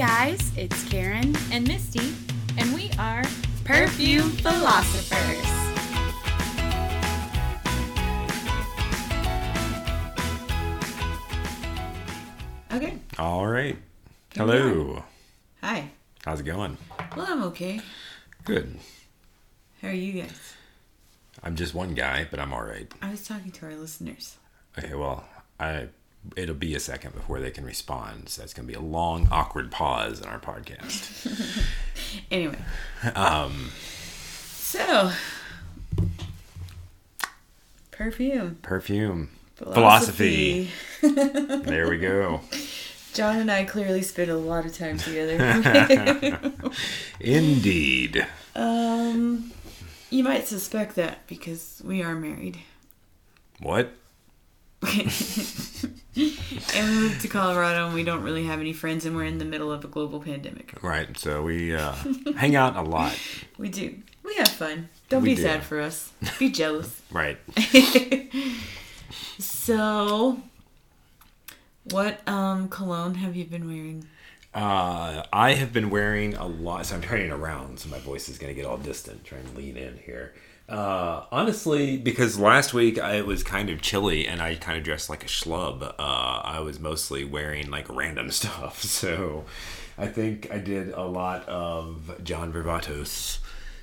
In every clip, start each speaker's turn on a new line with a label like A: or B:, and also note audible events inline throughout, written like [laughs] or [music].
A: guys, it's Karen
B: and Misty, and we are
A: Perfume Philosophers.
B: Okay.
C: All right. Hello.
B: Hi.
C: How's it going?
B: Well, I'm okay.
C: Good.
B: How are you guys?
C: I'm just one guy, but I'm all right.
B: I was talking to our listeners.
C: Okay, well, I it'll be a second before they can respond. So that's going to be a long, awkward pause in our podcast. [laughs]
B: Anyway,
C: um,
B: so perfume
C: perfume. Philosophy. [laughs] There we go.
B: John and I clearly spent a lot of time together. [laughs]
C: Indeed.
B: um, you might suspect that because we are married.
C: What? [laughs]
B: and we moved to Colorado and we don't really have any friends and we're in the middle of a global pandemic.
C: Right. So we uh, hang out a lot. [laughs]
B: We do. We have fun. Don't
C: We
B: be
C: do.
B: sad for us. Be [laughs] jealous.
C: Right.
B: so what um cologne have you been wearing?
C: Uh, I have been wearing a lot, so I'm turning around, so my voice is going to get all distant. Trying to lean in here. Uh, honestly, because last week I, it was kind of chilly and I kind of dressed like a schlub. Uh, I was mostly wearing like random [laughs] stuff, so I think I did a lot of John Varvatos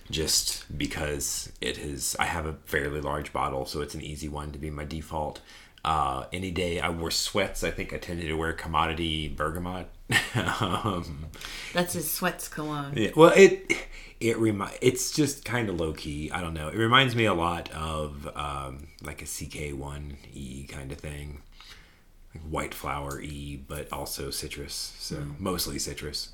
C: just because it is. I have a fairly large bottle, so it's an easy one to be my default. Uh, any day I wore sweats, I think I tended to wear commodity bergamot. [laughs] um,
B: That's his sweats cologne.
C: yeah, well, it it remi- It's just kind of low key. I don't know. It reminds me a lot of um, like a CK1E kind of thing, like white flower E, but also citrus. So mostly citrus.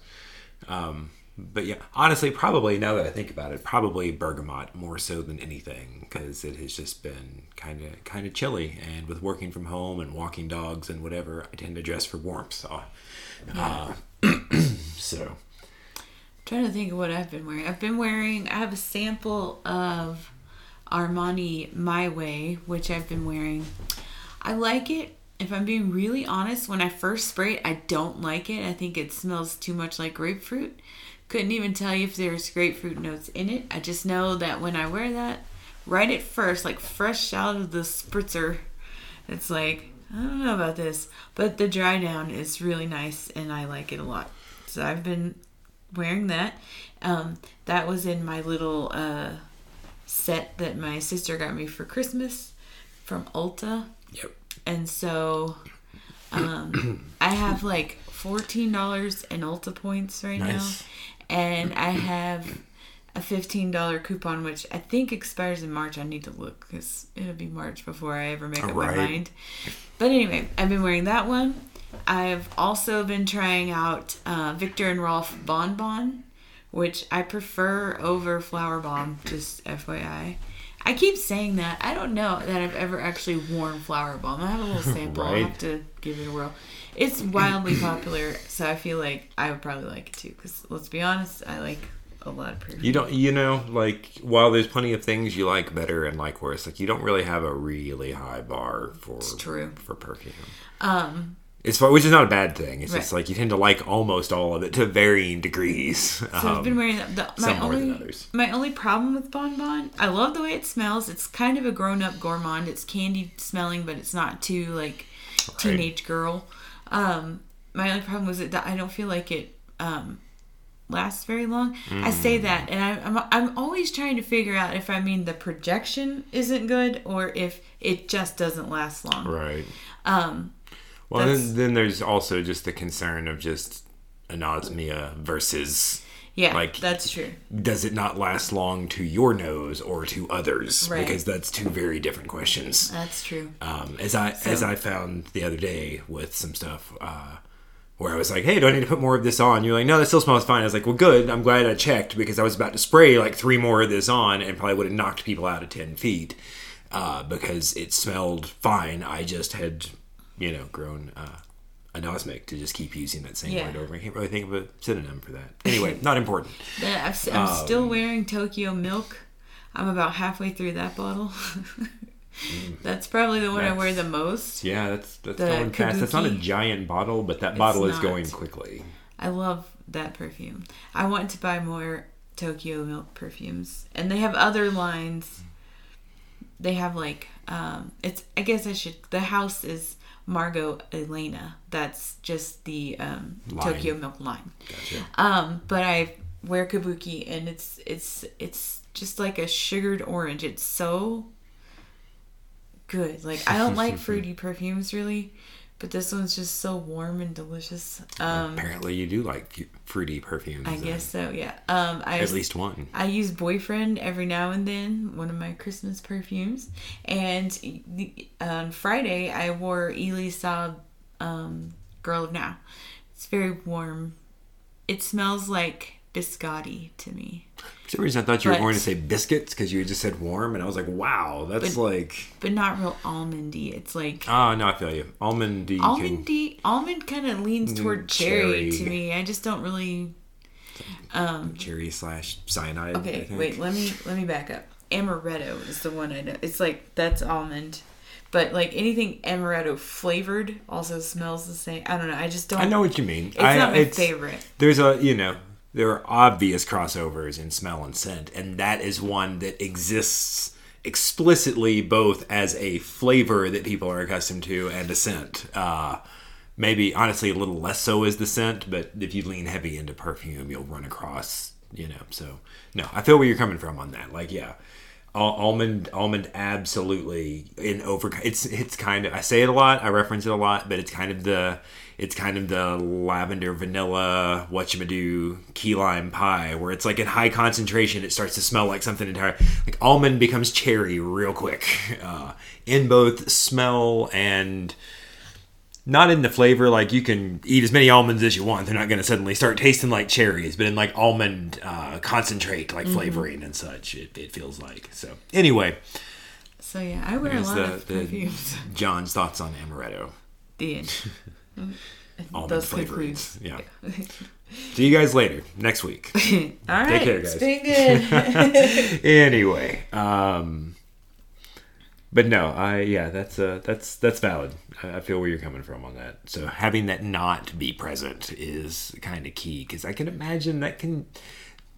C: Um, but yeah, honestly, probably now that I think about it, probably bergamot more so than anything because it has just been kind of kind of chilly, and with working from home and walking dogs and whatever, I tend to dress for warmth. So, uh, [clears throat] so
B: trying to think of what I've been wearing. I've been wearing I have a sample of Armani My Way, which I've been wearing. I like it. If I'm being really honest, when I first spray it, I don't like it. I think it smells too much like grapefruit. Couldn't even tell you if there's grapefruit notes in it. I just know that when I wear that, right at first, like fresh out of the spritzer, it's like, I don't know about this. But the dry down is really nice and I like it a lot. So I've been wearing that. Um, that was in my little uh, set that my sister got me for Christmas from Ulta.
C: yep.
B: And so um, I have like $14 in Ulta points right
C: Nice.
B: now. And I have a $15 coupon, which I think expires in March. I need to look because it'll be March before I ever make up
C: Right.
B: my mind. But anyway, I've been wearing that one. I've also been trying out uh, Viktor and Rolf Bon Bon, which I prefer over Flower Bomb, just FYI. I keep saying that. I don't know that I've ever actually worn Flower Bomb. I have a little [laughs] sample. I'll have to give it a whirl. It's wildly popular, so I feel like I would probably like it too. Because let's be honest, I like a lot of perfume.
C: You don't, you know, like while there's plenty of things you like better and like worse, like you don't really have a really high bar for
B: true.
C: for perfume.
B: Um,
C: It's which is not a bad thing. It's just like you tend to like almost all of it to varying degrees.
B: So I've been wearing that. The, my
C: Um, some more than
B: only
C: others.
B: my only problem with Bon Bon, I love the way it smells. It's kind of a grown up gourmand. It's candy smelling, but it's not too like teenage girl. Um, my only problem was that I don't feel like it um, lasts very long. I say
C: Mm.
B: that, and I, I'm I'm always trying to figure out if I mean the projection isn't good or if it just doesn't last long.
C: right.
B: Um,
C: Well, then, then there's also just the concern of just anosmia versus
B: yeah,
C: Like-
B: that's true.
C: does it not last long to your nose or to others?
B: Right.
C: Because that's two very different questions.
B: That's true.
C: Um, as I as I found the other day with some stuff uh, where I was like, "Hey, do I need to put more of this on?" You're like, "No, that still smells fine." I was like, "Well, good. I'm glad I checked because I was about to spray like three more of this on and probably would have knocked people out of ten feet uh, because it smelled fine. I just had, you know, grown uh, anosmic to just keep using that same
B: Yeah.
C: word over. I can't really think of a synonym for that. Anyway, [laughs] not important.
B: S- I'm
C: Um,
B: still wearing Tokyo Milk. I'm about halfway through that bottle. [laughs] That's probably the one I wear the most.
C: Yeah, that's that's
B: The
C: going fast. That's not a giant bottle, but that bottle is
B: not.
C: going quickly.
B: I love that perfume. I want to buy more Tokyo Milk perfumes, and they have other lines. They have like um, it's. I guess I should. The house is Margot Elena. That's just the um, Tokyo Milk line.
C: Gotcha.
B: Um, but I wear kabuki, and it's it's it's just like a sugared orange. It's so good. Like I don't [laughs] like fruity perfumes really, but this one's just so warm and delicious. Um,
C: Apparently, you do like fruity perfumes.
B: I guess so. Yeah. Um, I
C: At least one.
B: I use boyfriend every now and then, one of my Christmas perfumes. And on Friday, I wore Elie Saab um, Girl of Now. It's very warm. It smells like biscotti to me,
C: For some reason, I thought you were going to say biscuits because you just said warm, and I was like, wow, that's
B: But-
C: like.
B: but not real almondy. It's like
C: Oh, no, I feel you. Almondy. can-
B: almondy. Almond kind of leans toward cherry, to me. I just don't really. Um,
C: cherry slash cyanide.
B: Okay, wait. Let me let me back up. Amaretto is the one I know. It's like that's almond, but like anything amaretto flavored also smells the same. I don't know. I just don't.
C: I know what you mean.
B: It's
C: I,
B: not my favorite.
C: There's a, you know, there are obvious crossovers in smell and scent, and that is one that exists explicitly both as a flavor that people are accustomed to and a scent. Uh, maybe, honestly, a little less so is the scent, but if you lean heavy into perfume, you'll run across, you know. So, no, I feel where you're coming from on that. Like, yeah. Al- Almond, almond, absolutely in over. It's it's kind of. I say it a lot. I reference it a lot, but it's kind of the. It's kind of the lavender, vanilla, whatchamado, key lime pie, where it's like in high concentration, it starts to smell like something entirely. Like almond becomes cherry real quick, uh, in both smell and not in the flavor like you can eat as many almonds as you want they're not going to suddenly start tasting like cherries but in like almond uh, concentrate like flavoring and such it, it feels like so anyway
B: So yeah, I wear a lot
C: the,
B: of
C: the
B: perfumes.
C: john's thoughts on amaretto
B: The end. [laughs]
C: almond flavorings yeah [laughs] see you guys later next week [laughs]
B: All right, Take
C: care,
B: it's
C: guys.
B: been good.
C: anyway um but no i yeah that's uh that's that's valid. I, feel where you're coming from on that. So having that not be present is kind of key because i can imagine that can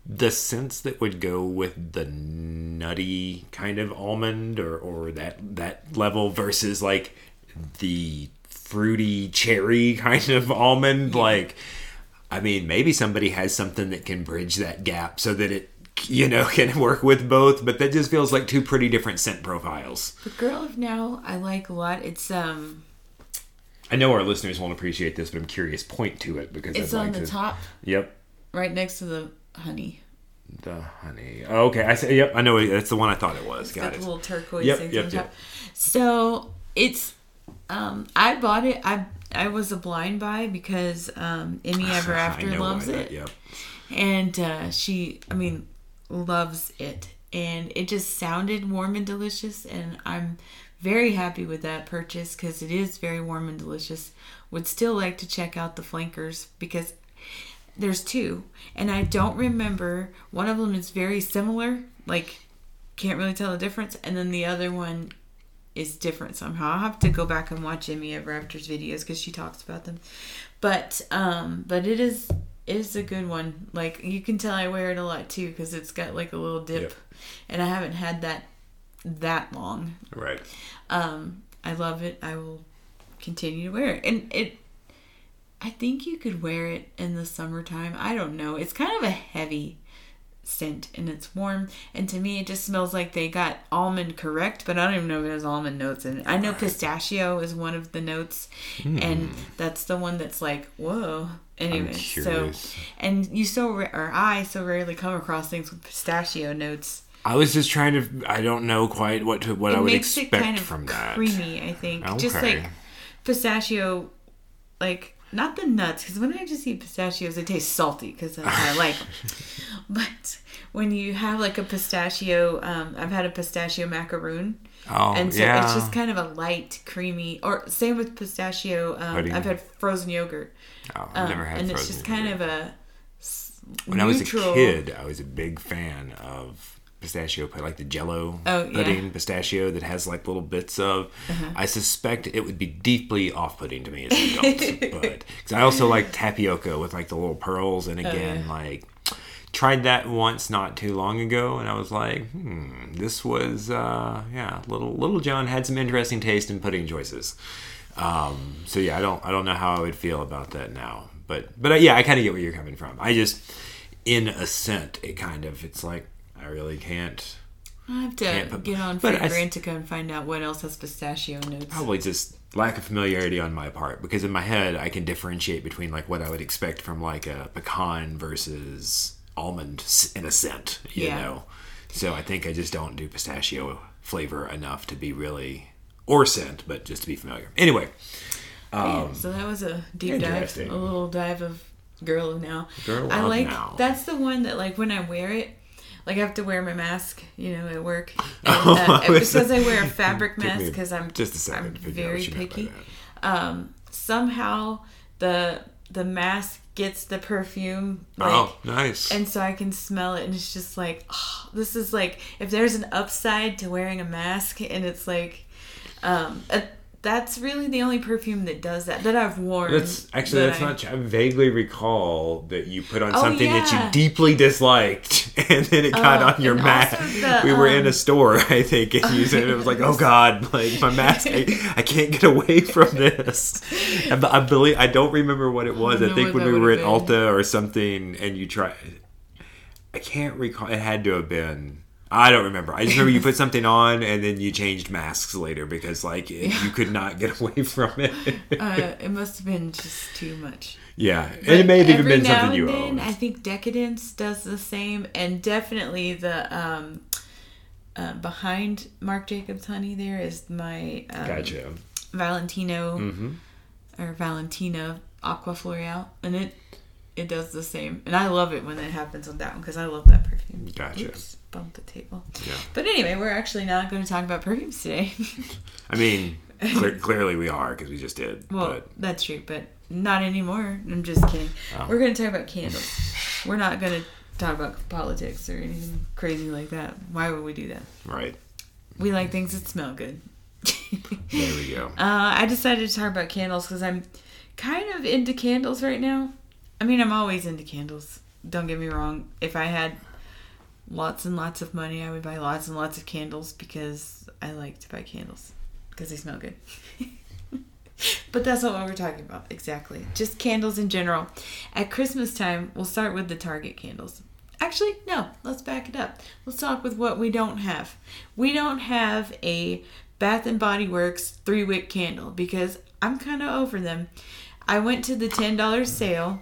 C: the sense that would go with the nutty kind of almond or or that that level versus like the fruity cherry [laughs] kind of almond like I mean, maybe somebody has something that can bridge that gap so that it, you know, [laughs] can work with both. But that just feels like two pretty different scent profiles.
B: the girl of now, I like a lot. It's um,
C: I know our listeners won't appreciate this, but I'm curious. Point to it because
B: it's
C: I'd
B: on
C: like
B: the
C: to.
B: top,
C: Yep,
B: right next to the honey.
C: the honey. Oh, okay, I say. Yep, I know. That's the one I thought it was.
B: It's
C: Got
B: got
C: it.
B: the little turquoise
C: Yep,
B: things
C: yep,
B: on
C: yep.
B: So it's um I bought it. I I was a blind buy because um Emmy [sighs] Ever After loves it.
C: that- Yep.
B: And uh she I mean loves it. And it just sounded warm and delicious and I'm very happy with that purchase because it is very warm and delicious. Would still like to check out the flankers because there's two and I don't remember one of them is very similar like can't really tell the difference and then the other one is different somehow i'll have to go back and watch Emmy ever after's videos because she talks about them but um but it is is a good one. Like you can tell i wear it a lot too because it's got like a little dip.
C: Yep.
B: and i haven't had that that long.
C: Right.
B: um i love it. I will continue to wear it. And it i think you could wear it in the summertime. I don't know. It's kind of a heavy scent and it's warm. And to me it just smells like they got almond correct but i don't even know if it has almond notes in it. I know pistachio is one of the notes and that's the one that's like whoa anyway so and you so ra- or i so rarely come across things with pistachio notes.
C: I was just trying to. I don't know quite what to, what I
B: it
C: would
B: makes
C: expect
B: it kind of
C: from that.
B: creamy i think. Just like pistachio like not the nuts because when i just eat pistachios they taste salty because i like them [laughs] but when you have like a pistachio um, i've had a pistachio macaroon.
C: Oh,
B: and so
C: yeah.
B: it's just kind of a light creamy or same with pistachio um, i've had frozen yogurt
C: Oh, I've
B: um,
C: never had
B: and it's just kind of a
C: When I was a kid, I was a big fan of pistachio pudding, like the Jello
B: Oh, yeah. Uh-huh.
C: pudding pistachio that has like little bits of. I suspect it would be deeply off-putting to me as an adult, [laughs] but because I also like tapioca with like the little pearls,
B: Oh,
C: and again, like tried that once not too long ago, and I was like, hmm, this was uh, yeah, little little John had some interesting taste in pudding choices. Um, so yeah, I don't I don't know how I would feel about that now, but but uh, yeah, I kind of get where you're coming from. I just in a scent, it kind of it's like I really can't.
B: I have to
C: put-
B: get on
C: but I
B: Fragrantica and find out what else has pistachio notes.
C: Probably just lack of familiarity on my part because in my head I can differentiate between like what I would expect from like a pecan versus almond in a scent, you
B: Yeah.
C: know. So I think I just don't do pistachio flavor enough to be really or scent, but just to be familiar. Anyway,
B: Yeah, so that was a deep dive,
C: Um,
B: a little dive of Girl of Now.
C: Girl
B: I like
C: Now.
B: that's the one that like when I wear it, like I have to wear my mask, you know, at work, [laughs] and,
C: Oh,
B: uh, because I wear a [laughs] fabric mask because I'm
C: just a second
B: I'm
C: to figure out
B: very
C: what you meant by
B: picky. Um, somehow the the mask gets the perfume like.
C: oh, nice.
B: And so I can smell it, and it's just like, oh, this is like if there's an upside to wearing a mask, and it's like, um, uh, that's really the only perfume that does that that I've worn.
C: That's actually
B: that
C: that's
B: I-
C: not. true. I vaguely recall that you put on
B: Oh,
C: something that you deeply disliked, [laughs] and then it got
B: Oh,
C: on your mask.
B: the,
C: we were in
B: um,
C: a store, I think, and you said it was like, "Oh God, like my mask, I, I can't get away from this." [laughs] And I believe I don't remember what it was.
B: don't
C: I, think when we were at
B: been.
C: Ulta or something, and you try. I can't recall. It had to have been. I don't remember. I just remember you put [laughs] something on and then you changed masks later because like it, you could not get [laughs] away from it.
B: uh, it must have been just too much.
C: Yeah, and it may have even been something you
B: and
C: owned.
B: I think Decadence does the same, and definitely the um, uh, behind Marc Jacobs Honey there is my um,
C: Gotcha.
B: Valentino
C: Mm-hmm.
B: or Valentina Acqua Floreal, and it it does the same. And I love it when that happens on that one because I love that perfume.
C: Gotcha.
B: Oops, bumped the table.
C: Yeah.
B: But anyway, we're actually not going to talk about perfumes today. [laughs]
C: I mean, clear, [laughs] clearly we are because we just did.
B: well,
C: but
B: that's true, but not anymore. I'm just kidding.
C: Oh.
B: We're going to talk about candles. [laughs] We're not going to talk about politics or anything crazy like that. Why would we do that?
C: right
B: We like things that smell good.
C: there we go.
B: Uh, I decided to talk about candles because I'm kind of into candles right now. I mean, I'm always into candles. Don't get me wrong. If I had lots and lots of money, I would buy lots and lots of candles because I like to buy candles because they smell good. [laughs] but that's not what we're talking about exactly. Just candles in general. At Christmas time, we'll start with the Target candles. Actually, no, let's back it up. Let's talk with what we don't have. We don't have a Bath and Body Works three wick candle because I'm kind of over them. I went to the $10 sale,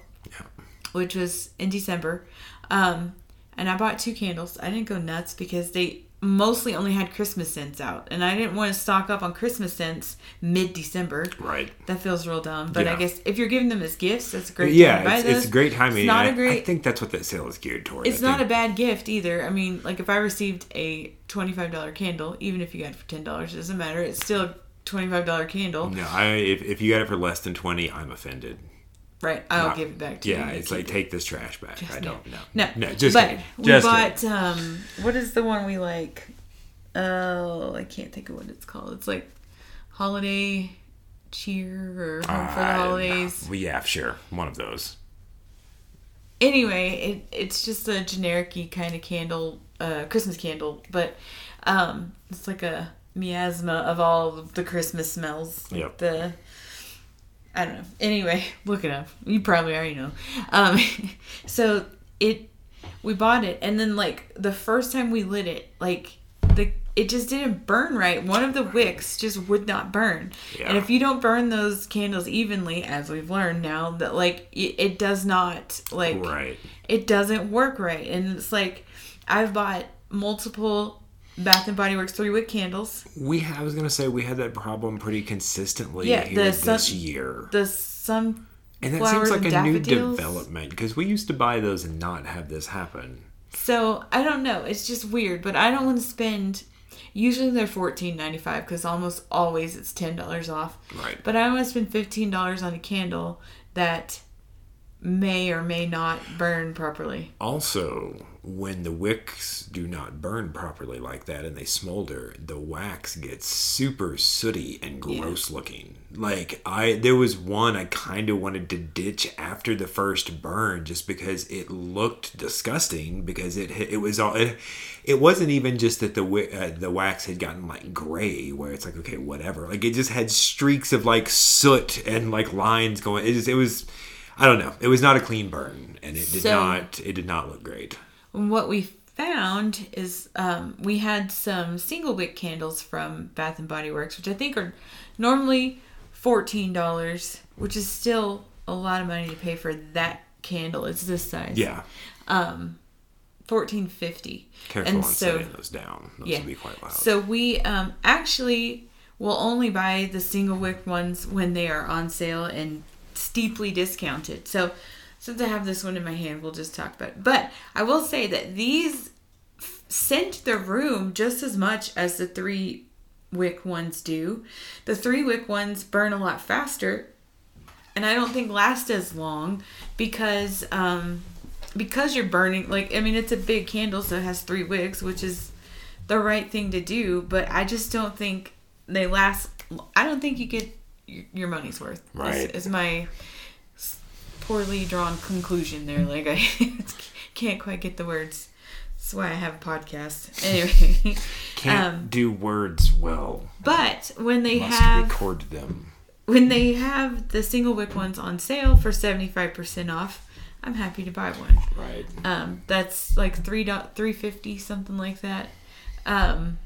B: which was in December, um, and I bought two candles. I didn't go nuts because they mostly only had Christmas scents out, and I didn't want to stock up on Christmas scents mid December.
C: Right.
B: That feels real dumb, but I guess if you're giving them as gifts, that's a great. time
C: Yeah, it's, it's great timing.
B: It's not
C: I,
B: a great.
C: I think that's what that sale is geared toward.
B: It's
C: I
B: not a bad gift either. I mean, like if I received a twenty-five dollar candle, even if you got it for ten dollars, it doesn't matter. It's still a twenty-five dollar candle,
C: No, I if, if you got it for less than twenty, I'm offended.
B: Right? I'll
C: Not-
B: give it back to
C: Yeah,
B: you.
C: Yeah,
B: it's
C: like take this trash back. I don't know.
B: No,
C: no, just
B: but
C: kidding.
B: we
C: Just
B: bought
C: kidding.
B: um, what is the one we like? Oh, I can't think of what it's called. It's like holiday cheer or home for the
C: Uh,
B: holidays.
C: Well, yeah, sure, one of those.
B: Anyway, it it's just a generic kind of candle, uh, Christmas candle, but um, it's like a miasma of all of the Christmas smells. Like
C: Yep.
B: The I don't know. Anyway, [laughs] look it up. You probably already know. Um, [laughs] so it we bought it, and then like the first time we lit it, like the it just didn't burn right. One of the wicks just would not burn.
C: Yeah.
B: And if you don't burn those candles evenly, as we've learned now, that like it, it does not like
C: Right.
B: it doesn't work right. And it's like I've bought multiple Bath and Body Works three wick candles.
C: We ha- I was gonna say we had that problem pretty consistently
B: Yeah,
C: here
B: the
C: this
B: sun-
C: year,
B: The sun
C: and that seems like a new development because we used to buy those and not have this happen.
B: So I don't know. It's just weird, but I don't want to spend. Usually they're fourteen ninety five because almost always it's ten dollars off.
C: Right.
B: But I don't want to spend fifteen dollars on a candle that may or may not burn properly.
C: Also, when the wicks do not burn properly like that and they smolder, the wax gets super sooty and gross looking. Like I there was one I kind of wanted to ditch after the first burn just because it looked disgusting because it it was all it, it wasn't even just that the uh, the wax had gotten like gray where it's like okay whatever like it just had streaks of like soot and like lines going it just it was I don't know it was not a clean burn and it did
B: So-
C: not it did not look great.
B: What we found is um, we had some single wick candles from Bath and Body Works, which I think are normally fourteen dollars, which is still a lot of money to pay for that candle. It's this size.
C: Yeah.
B: Um, fourteen fifty.
C: Careful
B: And
C: on
B: so
C: setting those down. Those
B: yeah.
C: be quite loud.
B: So we um, actually will only buy the single wick ones when they are on sale and steeply discounted. So since I have this one in my hand, we'll just talk about it. But I will say that these f- scent the room just as much as the three wick ones do. The three wick ones burn a lot faster and I don't think last as long because um because you're burning like I mean it's a big candle so it has three wicks which is the right thing to do but I just don't think they last I don't think you get your, money's worth is-
C: Right.
B: is, my s- poorly drawn conclusion there like I [laughs] can't quite get the words that's why I have a podcast anyway [laughs]
C: Can't
B: um,
C: do words well.
B: but when they
C: Must
B: have
C: record them.
B: when they have the single wick ones on sale for 75% off i'm happy to buy one
C: Right.
B: um, that's like three dot three fifty something like that um,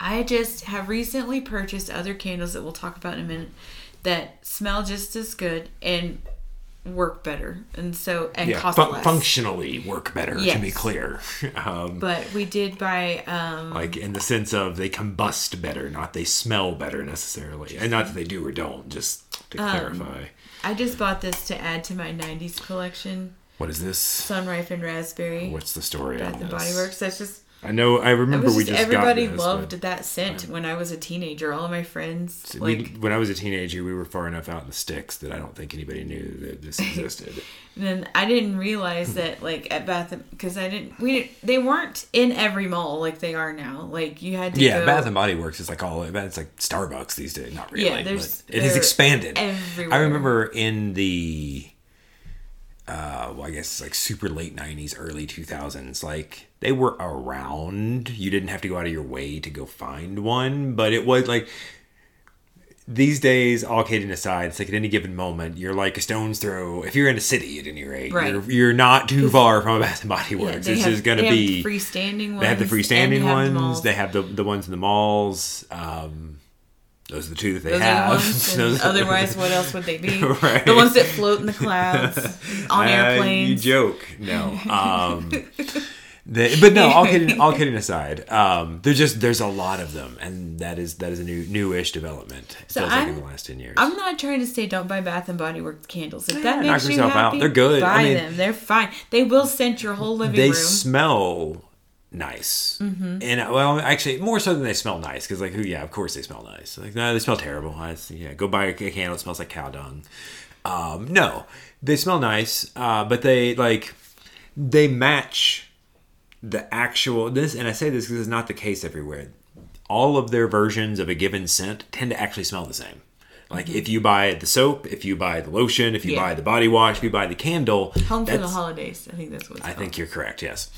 B: i just have recently purchased other candles that we'll talk about in a minute that smell just as good and work better and so and
C: Yeah.
B: cost
C: fun-
B: less
C: functionally work better, to be clear. [laughs] um,
B: but we did buy um,
C: like in the sense of they combust better, not they smell better necessarily. And not that they do or don't, just to
B: Um,
C: clarify.
B: i just bought this to add to my 90s collection
C: What is this?
B: sunripe and raspberry
C: What's the story
B: Bath
C: on
B: and
C: this?
B: Body Works. That's just
C: I know. I remember
B: was
C: we
B: just,
C: just
B: everybody
C: got this,
B: loved
C: but
B: that scent when I was a teenager. All of my friends
C: we-
B: like,
C: when I was a teenager, we were far enough out in the sticks that I don't think anybody knew that this [laughs] existed.
B: and then I didn't realize that [laughs] like at Bath because I didn't we didn't, they weren't in every mall like they are now. Like you had to
C: yeah,
B: go,
C: Bath and Body Works is like all it's like Starbucks these days. Not really,
B: Yeah, there's-
C: but it has expanded.
B: everywhere.
C: I remember in the uh well, I guess it's like super late '90s, early 2000s. Like they were around. You didn't have to go out of your way to go find one, but it was like these days, all kidding aside, it's like at any given moment, you're like a stone's throw. If you're in a city, at any rate,
B: Right.
C: you're, you're not too far from a Bath and Body Works.
B: they
C: this
B: have-
C: is going to be
B: freestanding ones.
C: they have the
B: and
C: freestanding
B: they have the
C: ones. they have the the ones in the malls. Um, those are the two that they
B: Those
C: have.
B: the ones. [laughs] and
C: Those are-
B: otherwise, what else would they be? [laughs]
C: Right.
B: The ones that float in the clouds on [laughs]
C: Uh,
B: airplanes.
C: You joke, no. Um, the, but no, all kidding, [laughs] all kidding aside, um, there's just there's a lot of them, and that is that is a new newish development.
B: So
C: feels like in
B: I'm-
C: the last ten years.
B: I'm not trying to say don't buy Bath and Body Works candles. If
C: Yeah,
B: that
C: knock
B: makes you
C: yourself out.
B: happy,
C: They're good.
B: Buy
C: I mean-
B: them. They're fine. They will scent your whole living
C: they
B: room.
C: They smell nice,
B: Mm-hmm.
C: and uh, well, actually, more so than they smell nice, because like, who? Yeah, of course they smell nice. Like, no, they smell terrible. I, yeah, go buy a, a candle that smells like cow dung. Um, no, they smell nice, uh, but they like they match the actual this. And I say this because it's not the case everywhere. All of their versions of a given scent tend to actually smell the same. Like if you buy the soap, if you buy the lotion, if you
B: Mm-hmm. Yeah.
C: buy the body wash, if you buy the candle,
B: Home for the holidays. I think that's what
C: I
B: called.
C: think you're correct. Yes.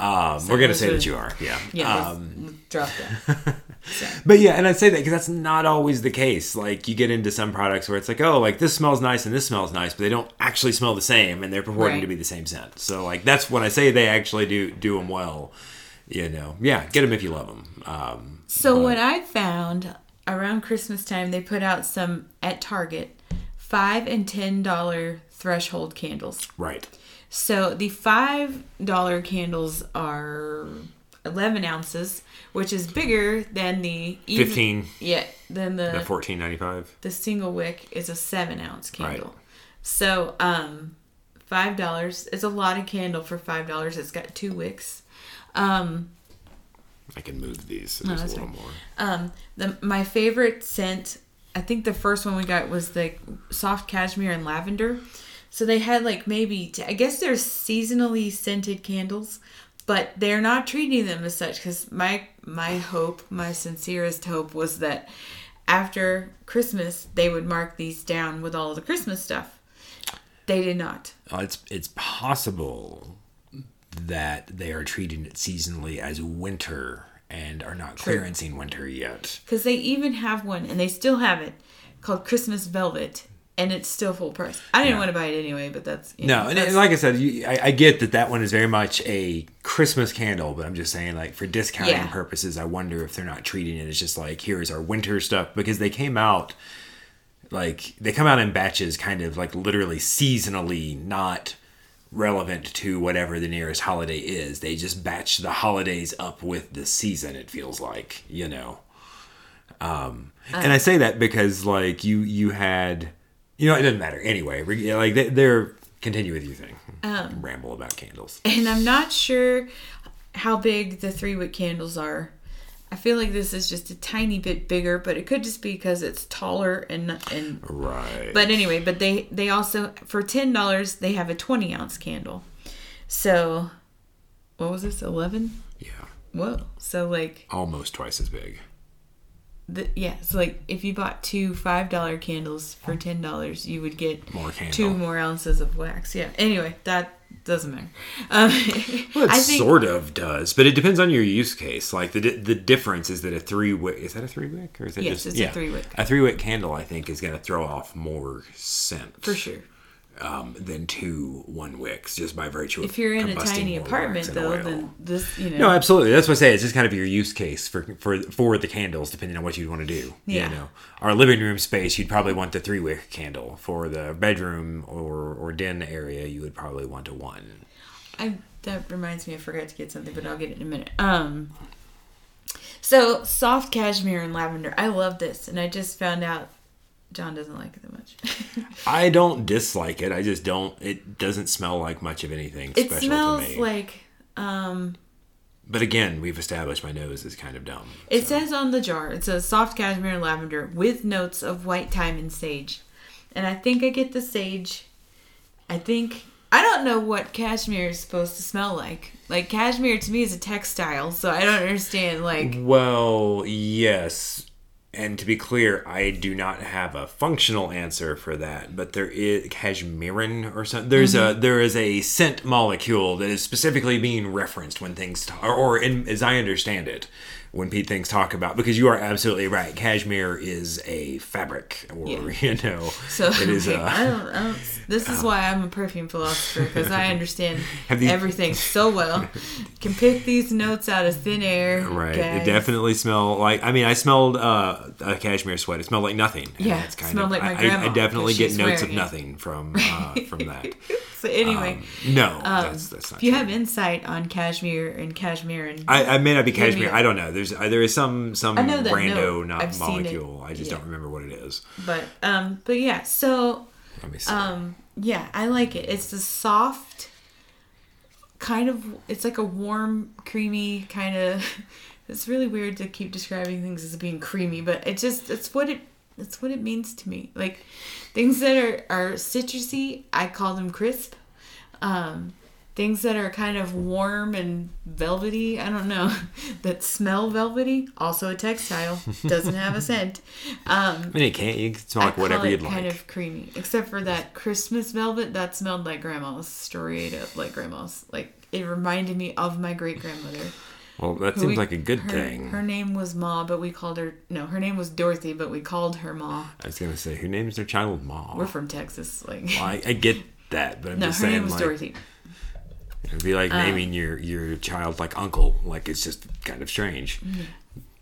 C: Um, we're gonna say
B: are-
C: that you are. Yeah.
B: Yeah,
C: Um,
B: drop that. [laughs] So,
C: but yeah, and I'd say that because that's not always the case. Like you get into some products where it's like, oh, like this smells nice and this smells nice, but they don't actually smell the same, and they're purporting
B: Right.
C: to be the same scent. So like that's when I say they actually do do them well. You know, yeah, get them if you love them. Um,
B: so
C: but-
B: what I found around Christmas time, they put out some at Target, five and ten dollar threshold candles.
C: right,
B: So the five dollar candles are eleven ounces, which is bigger than the even,
C: fifteen,
B: Yeah, than the
C: the fourteen ninety five.
B: the single wick is a seven ounce candle.
C: Right.
B: So um, five dollars is a lot of candle for five dollars. It's got two wicks. Um,
C: I can move these so
B: No,
C: there's a little
B: fine.
C: more.
B: um, the my favorite scent. I think the first one we got was the soft cashmere and lavender. So they had like maybe t- I guess they're seasonally scented candles, but they're not treating them as such because my my hope, my sincerest hope was that after Christmas they would mark these down with all the Christmas stuff. They did not.
C: Uh, it's it's possible that they are treating it seasonally as winter and are not clearancing winter yet.
B: Because they even have one, and they still have it, called Christmas Velvet, and it's still full price. I didn't
C: Yeah.
B: want to buy it anyway, but that's you
C: No,
B: know,
C: and,
B: that's-
C: and like I said, you, I, I get that that one is very much a Christmas candle, but I'm just saying, like for discounting
B: Yeah.
C: purposes, I wonder if they're not treating it as just like here's our winter stuff because they came out like they come out in batches, kind of like literally seasonally, not relevant to whatever the nearest holiday is. They just batch the holidays up with the season. It feels like you know. Um, and I say that because like you you had, you know, it doesn't matter anyway. Like they, they're continue with your thing. Um, Ramble about candles.
B: and I'm not sure how big the three wick candles are. I feel like this is just a tiny bit bigger, but it could just be because it's taller and and.
C: Right.
B: But anyway, but they they also for ten dollars they have a twenty ounce candle. So, what was this? Eleven.
C: yeah,
B: Whoa. So like
C: almost twice as big.
B: The, yeah, so like if you bought two five dollar candles for ten dollars, you would get
C: More
B: two more ounces of wax. Yeah. Anyway, that doesn't matter. Um, [laughs]
C: Well, it
B: think
C: sort of does, but it depends on your use case. Like the the difference is that a three wick is that a three wick or is it
B: Yes,
C: just
B: it's a three wick.
C: A three wick candle, I think, is going to throw off more scent
B: for sure.
C: Um, than two one wicks just by virtue of
B: If you're in a tiny apartment though,
C: oil.
B: then this you know.
C: No, absolutely. That's what I say. It's just kind of your use case for for for the candles, depending on what you'd want to do.
B: Yeah.
C: You know, our living room space, you'd probably want the three wick candle. For the bedroom or or den area, you would probably want a one.
B: I that reminds me, I forgot to get something, but I'll get it in a minute. Um, so soft cashmere and lavender. I love this, and I just found out John doesn't like it that much. [laughs]
C: I don't dislike it. I just don't. It doesn't smell like much of anything
B: it
C: special
B: smells
C: to me.
B: It smells like um.
C: but again, we've established my nose is kind of dumb.
B: It says on the jar, it says soft cashmere and lavender with notes of white thyme and sage. And I think I get the sage. I think I don't know what cashmere is supposed to smell like. Like cashmere to me is a textile, so I don't understand like
C: Well, yes. And to be clear, I do not have a functional answer for that, but there is Cashmeran or something. There's a mm-hmm. there is a scent molecule that is specifically being referenced when things or, or in, as I understand it, when Pete things talk about because you are absolutely right. Cashmere is a fabric, or
B: Yeah. [laughs]
C: you know,
B: so
C: it is a. [laughs]
B: I don't, I don't this is why I'm a perfume philosopher because I understand [laughs]
C: Have these-
B: everything so well. Can pick these notes out of thin air.
C: Right.
B: guys.
C: It definitely smelled like. I mean, I smelled uh, a cashmere sweat. It smelled like nothing.
B: Yeah,
C: it's
B: it smelled like my
C: I- I,
B: grandma,
C: I definitely get notes of
B: it.
C: nothing from uh, from that.
B: So anyway,
C: Um, no, that's that's not
B: if you
C: true.
B: have insight on cashmere and cashmere and
C: I, I may not be cashmere. I don't know. There's uh, there is some some
B: I know
C: rando
B: note.
C: not
B: I've
C: molecule. I just
B: Yeah.
C: don't remember what it is.
B: but um but yeah so
C: Let me see.
B: um yeah i like it it's the soft kind of it's like a warm creamy kind of [laughs] it's really weird to keep describing things as being creamy but it just it's what it it's what it means to me like things that are are citrusy i call them crisp um things that are kind of warm and velvety i don't know [laughs] that smell velvety also a textile doesn't have a scent [laughs] um
C: I mean, it can't. You can smell like whatever you'd like.
B: kind of creamy, except for that Christmas velvet that smelled like grandma's, straight up like grandma's. Like it reminded me of my great grandmother.
C: well, that seems
B: we-
C: like a good
B: her,
C: thing.
B: Her name was Ma, but we called her no. Her name was Dorothy, but we called her Ma.
C: I was gonna say, who names their child Ma?
B: We're from Texas, like
C: Well, I, I get that, but I'm
B: no.
C: just
B: Her
C: saying,
B: name was
C: like,
B: Dorothy.
C: It'd be like naming your your child like Uncle. Like it's just kind of strange.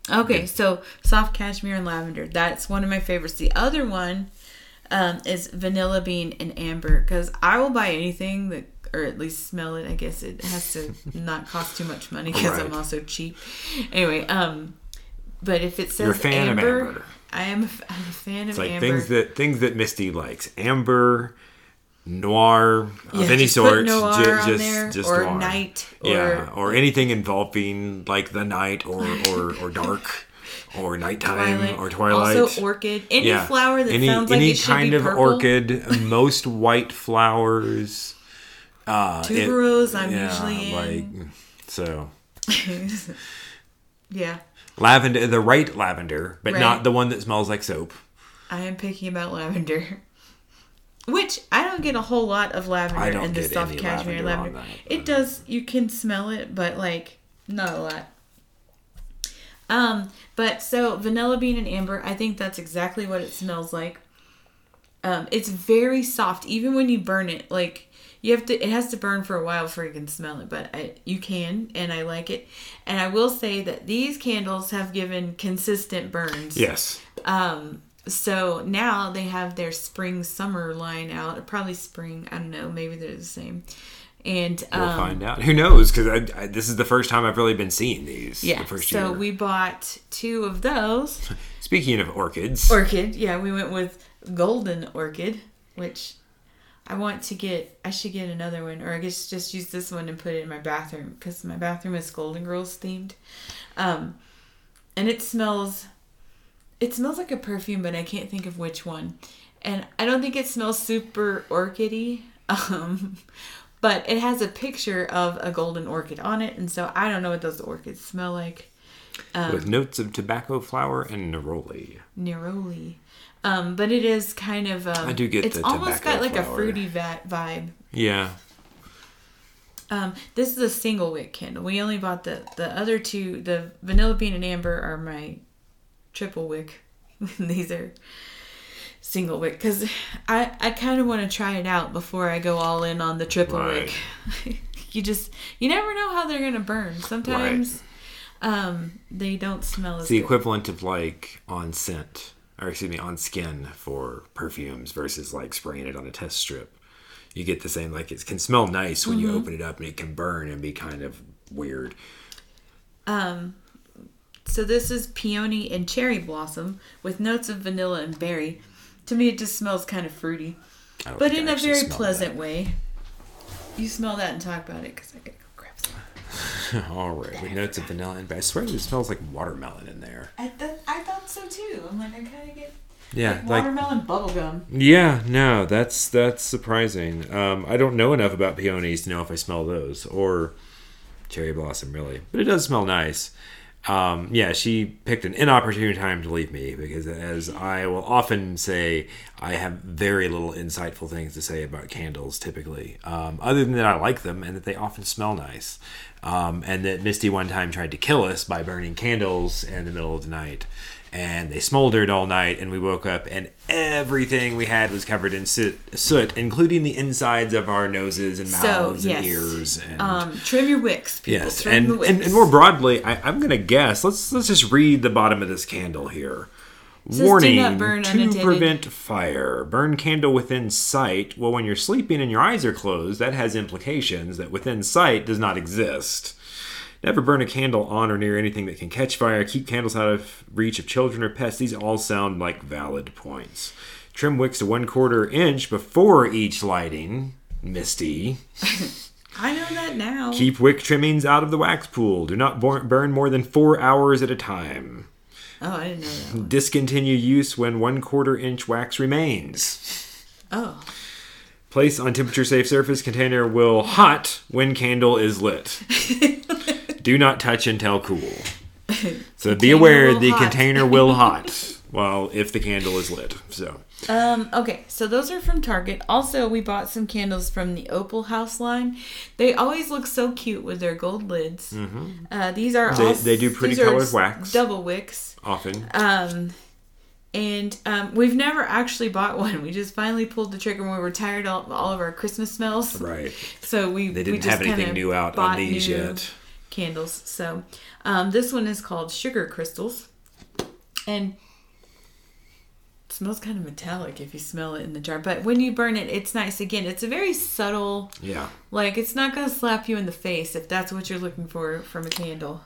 B: Okay, so soft cashmere and lavender. That's one of my favorites. The other one um, is vanilla bean and amber because I will buy anything that, or at least smell it. I guess it has to [laughs] not cost too much money because I'm also cheap. Anyway, um, but if it says
C: You're a fan of
B: amber,
C: amber.
B: I am a, f- I'm a fan
C: It's
B: of
C: like
B: amber.
C: things that things that Misty likes: amber, noir of
B: Yeah,
C: any
B: just put
C: sort,
B: noir
C: ju-
B: on
C: just
B: there,
C: just
B: or
C: noir.
B: night, or
C: yeah, or anything involving like the night or or, or dark or nighttime
B: Twilight.
C: or twilight.
B: Also orchid. Any
C: yeah.
B: flower that
C: any,
B: sounds like
C: any
B: it should
C: kind
B: be
C: of
B: purple.
C: orchid. most white flowers. Uh, it-
B: Tuberose, I'm
C: yeah,
B: usually in.
C: like so. [laughs]
B: yeah.
C: Lavender, the right lavender, but
B: Right.
C: not the one that smells like soap.
B: I am picking about lavender. Which I don't get a whole lot of lavender in the
C: get
B: soft cashmere
C: lavender
B: lavender.
C: that,
B: It does you can smell it, but like not a lot. Um, but so vanilla bean and amber, I think that's exactly what it smells like. Um, it's very soft, even when you burn it. Like you have to, it has to burn for a while before you can smell it. But I, you can, and I like it. And I will say that these candles have given consistent burns.
C: Yes.
B: Um, so now they have their spring summer line out. Probably spring. I don't know. Maybe they're the same. And um,
C: We'll find out. Who knows? Because I, I, this is the first time I've really been seeing these.
B: yeah.
C: The first
B: So
C: year.
B: we bought two of those. [laughs]
C: Speaking of orchids,
B: Orchid. Yeah, we went with golden orchid, which I want to get. I should get another one, or I guess just use this one and put it in my bathroom because my bathroom is Golden Girls themed. Um, and it smells. It smells like a perfume, but I can't think of which one. And I don't think it smells super orchidy. [laughs] Um, but it has a picture of a golden orchid on it, and so I don't know what those orchids smell like.
C: with notes of tobacco flower and neroli.
B: neroli. Um, but it is kind of um,
C: I do get
B: it's almost got like a fruity va- vibe.
C: Yeah.
B: Um, this is a single wick candle. We only bought the the other two. The vanilla bean and amber are my triple wick. [laughs] These are single wick because I I kind of want to try it out before I go all in on the triple
C: Right.
B: wick. [laughs] you just you never know how they're gonna burn. Sometimes um they don't smell as
C: It's the
B: good.
C: equivalent of like on scent, or excuse me, on skin for perfumes versus like spraying it on a test strip. You get the same, like it can smell nice when
B: Mm-hmm.
C: you open it up and it can burn and be kind of weird.
B: So this is peony and cherry blossom with notes of vanilla and berry. To me, it just smells kind of fruity, but in
C: I
B: a very pleasant way. You smell that and talk about it because I gotta go grab some.
C: that. [laughs] All right, with notes of vanilla and berry. I swear it smells like watermelon in there.
B: I, th- I thought so too. I'm like, I kind of get
C: Yeah,
B: like watermelon bubblegum.
C: Yeah, no, that's that's surprising. Um, I don't know enough about peonies to know if I smell those or cherry blossom really, but it does smell nice. Um, yeah, she picked an inopportune time to leave me because, as I will often say, I have very little insightful things to say about candles typically, um, other than that I like them and that they often smell nice. Um, and that Misty one time tried to kill us by burning candles in the middle of the night and they smoldered all night and we woke up and everything we had was covered in soot, soot including the insides of our noses and
B: So
C: mouths
B: yes,
C: and ears and
B: um, trim your wicks, people.
C: yes
B: trim
C: and,
B: the
C: and
B: wicks.
C: and more broadly I, i'm gonna guess let's let's just read the bottom of this candle here
B: Says,
C: Warning to
B: unattended."
C: prevent fire. Burn candle within sight. Well, when you're sleeping and your eyes are closed, that has implications that within sight does not exist. Never burn a candle on or near anything that can catch fire. Keep candles out of reach of children or pets. These all sound like valid points. Trim wicks to one quarter inch before each lighting. Misty. [laughs]
B: I know that now.
C: Keep wick trimmings out of the wax pool. Do not burn more than four hours at a time.
B: oh, I didn't know that. One.
C: Discontinue use when one quarter inch wax remains.
B: Oh,
C: Place on temperature safe surface. Container will hot when candle is lit. [laughs] Do not touch until cool. [laughs] So be aware the
B: hot.
C: container will hot while if the candle is lit. So
B: Um, okay, so those are from Target. Also, we bought some candles from the Opal House line. They always look so cute with their gold lids. Uh, these are
C: Mm-hmm. They-
B: also,
C: they do pretty
B: these are
C: colored wax.
B: double wicks.
C: often,
B: Um, and um, we've never actually bought [laughs] one. We just finally pulled the trigger when we were tired of all of our Christmas smells.
C: right?
B: So we
C: They
B: we
C: didn't
B: just
C: have anything new out on these
B: new
C: yet.
B: Candles. So um, this one is called Sugar Crystals, and it smells kind of metallic if you smell it in the jar. But when you burn it, it's nice. Again, it's a very subtle.
C: Yeah.
B: Like it's not gonna slap you in the face if that's what you're looking for from a candle.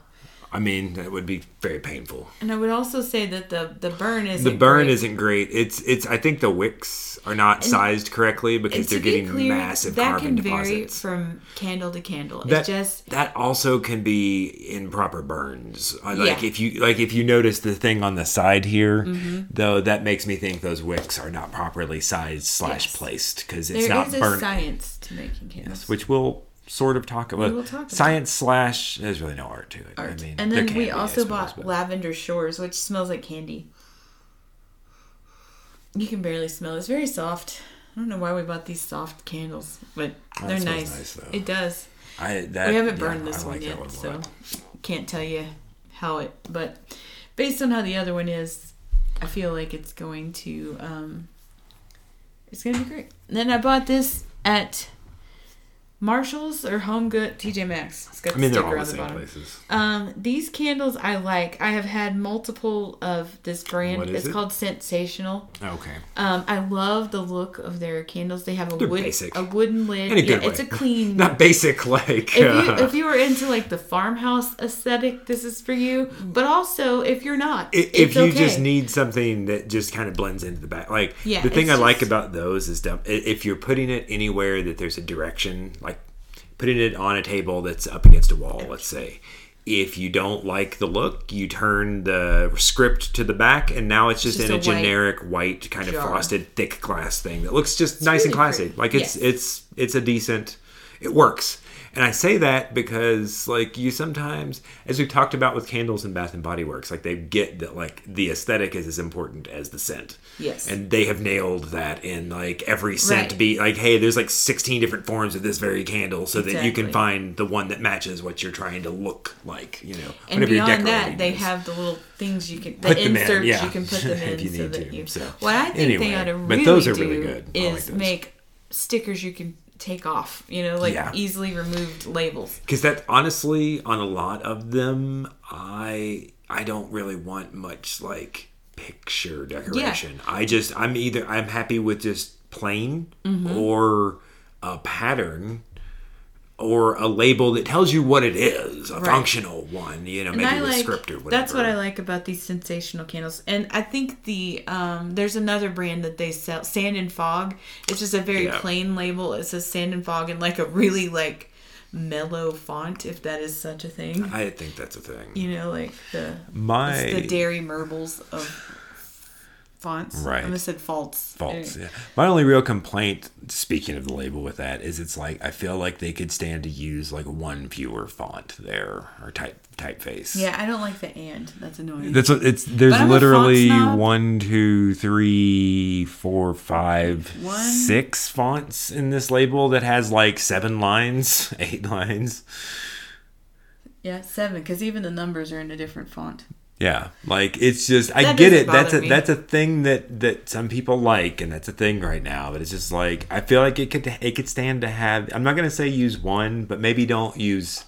C: I mean, that would be very painful.
B: And I would also say that the the burn is
C: The burn isn't great. It's it's. I think the wicks are not sized correctly because they're
B: to be
C: getting
B: clear,
C: massive
B: that
C: carbon
B: can vary
C: deposits.
B: from candle to candle.
C: that
B: it's just
C: that also can be improper burns. Uh, Like
B: Yeah. Mm-hmm.
C: if you like if you notice the thing on the side here, though, that makes me think those wicks are not properly sized slash
B: Yes.
C: placed because it's
B: there
C: not burnt.
B: science to making candles.
C: which we'll sort of talk about.
B: will talk.
C: Science slash there's really no art to it.
B: art.
C: I mean,
B: and then we
C: be,
B: also
C: suppose,
B: bought
C: but-
B: lavender shores, which smells like candy. You can barely smell. It's very soft. I don't know why we bought these soft candles, but
C: Oh,
B: they're nice.
C: nice,
B: it does.
C: I, that,
B: we haven't
C: yeah,
B: burned this
C: I
B: one
C: like
B: yet,
C: one
B: so can't tell you how it. But based on how the other one is, I feel like it's going to um, it's gonna be great. And then I bought this at Marshalls or Home Good, TJ Maxx. It's got
C: I mean,
B: the
C: they're all
B: sticker
C: the
B: on the
C: same
B: bottom.
C: places.
B: Um, these candles I like. I have had multiple of this brand.
C: What is
B: it's
C: it?
B: called Sensational.
C: Okay.
B: Um, I love the look of their candles. They have a
C: They're
B: wood,
C: basic.
B: a wooden lid.
C: In a
B: yeah,
C: good
B: it's a clean. [laughs]
C: Not basic like.
B: if you
C: uh,
B: if you were into like the farmhouse aesthetic, this is for you. But also, if you're not,
C: if
B: it's
C: you
B: okay.
C: just need something that just kind of blends into the back like
B: Yeah,
C: the thing i like about those is dumb, if you're putting it anywhere that there's a direction like putting it on a table that's up against a wall let's say if you don't like the look you turn the script to the back and now it's just,
B: Just
C: in a,
B: a white
C: generic white kind of
B: jar.
C: frosted thick glass thing that looks just nice and
B: really
C: classy
B: pretty.
C: like it's
B: Yes.
C: it's it's a decent it works and i say that because like you sometimes as we've talked about with candles and bath and body works like they get that like the aesthetic is as important as the scent
B: Yes.
C: and they have nailed that in like every scent
B: Right.
C: be like hey there's like 16 different forms of this very candle so that you can find the one that matches what you're trying to look like you know
B: and
C: whenever you're
B: beyond that, they
C: these.
B: have the little things you can, the
C: Put them in, yeah.
B: you can put [laughs] them in so that
C: to,
B: you.
C: so.
B: What I think
C: Anyway,
B: they ought to
C: but
B: really
C: those are
B: do
C: really good.
B: Is
C: like
B: make stickers you can take off. You know, like
C: Yeah.
B: easily removed labels.
C: because that honestly on a lot of them i i don't really want much like picture decoration i just i'm either i'm happy with just plain
B: Mm-hmm.
C: or a pattern or a label that tells you what it is a
B: Right.
C: functional one you know maybe
B: and I
C: with
B: like
C: script or whatever
B: that's what I like about these sensational candles. And I think the um, there's another brand that they sell, Sand and Fog. It's just a very
C: Yeah.
B: plain label. It says Sand and Fog and like a really like mellow font, if that is such a thing.
C: i think that's a thing
B: You know, like the
C: my
B: the dairy marbles of fonts.
C: Right.
B: I almost said faults.
C: faults. Yeah. My only real complaint, speaking of the label with that, is it's like I feel like they could stand to use like one fewer font there or type typeface.
B: Yeah, I don't like the and. That's annoying.
C: That's what it's. There's
B: But I'm a
C: literally one, two, three, four, five,
B: One.
C: six fonts in this label that has like seven lines, [laughs] eight lines.
B: yeah, seven, because even the numbers are in a different font.
C: Yeah, like it's just I get it. That's a
B: me.
C: that's a thing that that some people like, and that's a thing right now. But it's just like I feel like it could it could stand to have. I'm not gonna say use one, but maybe don't use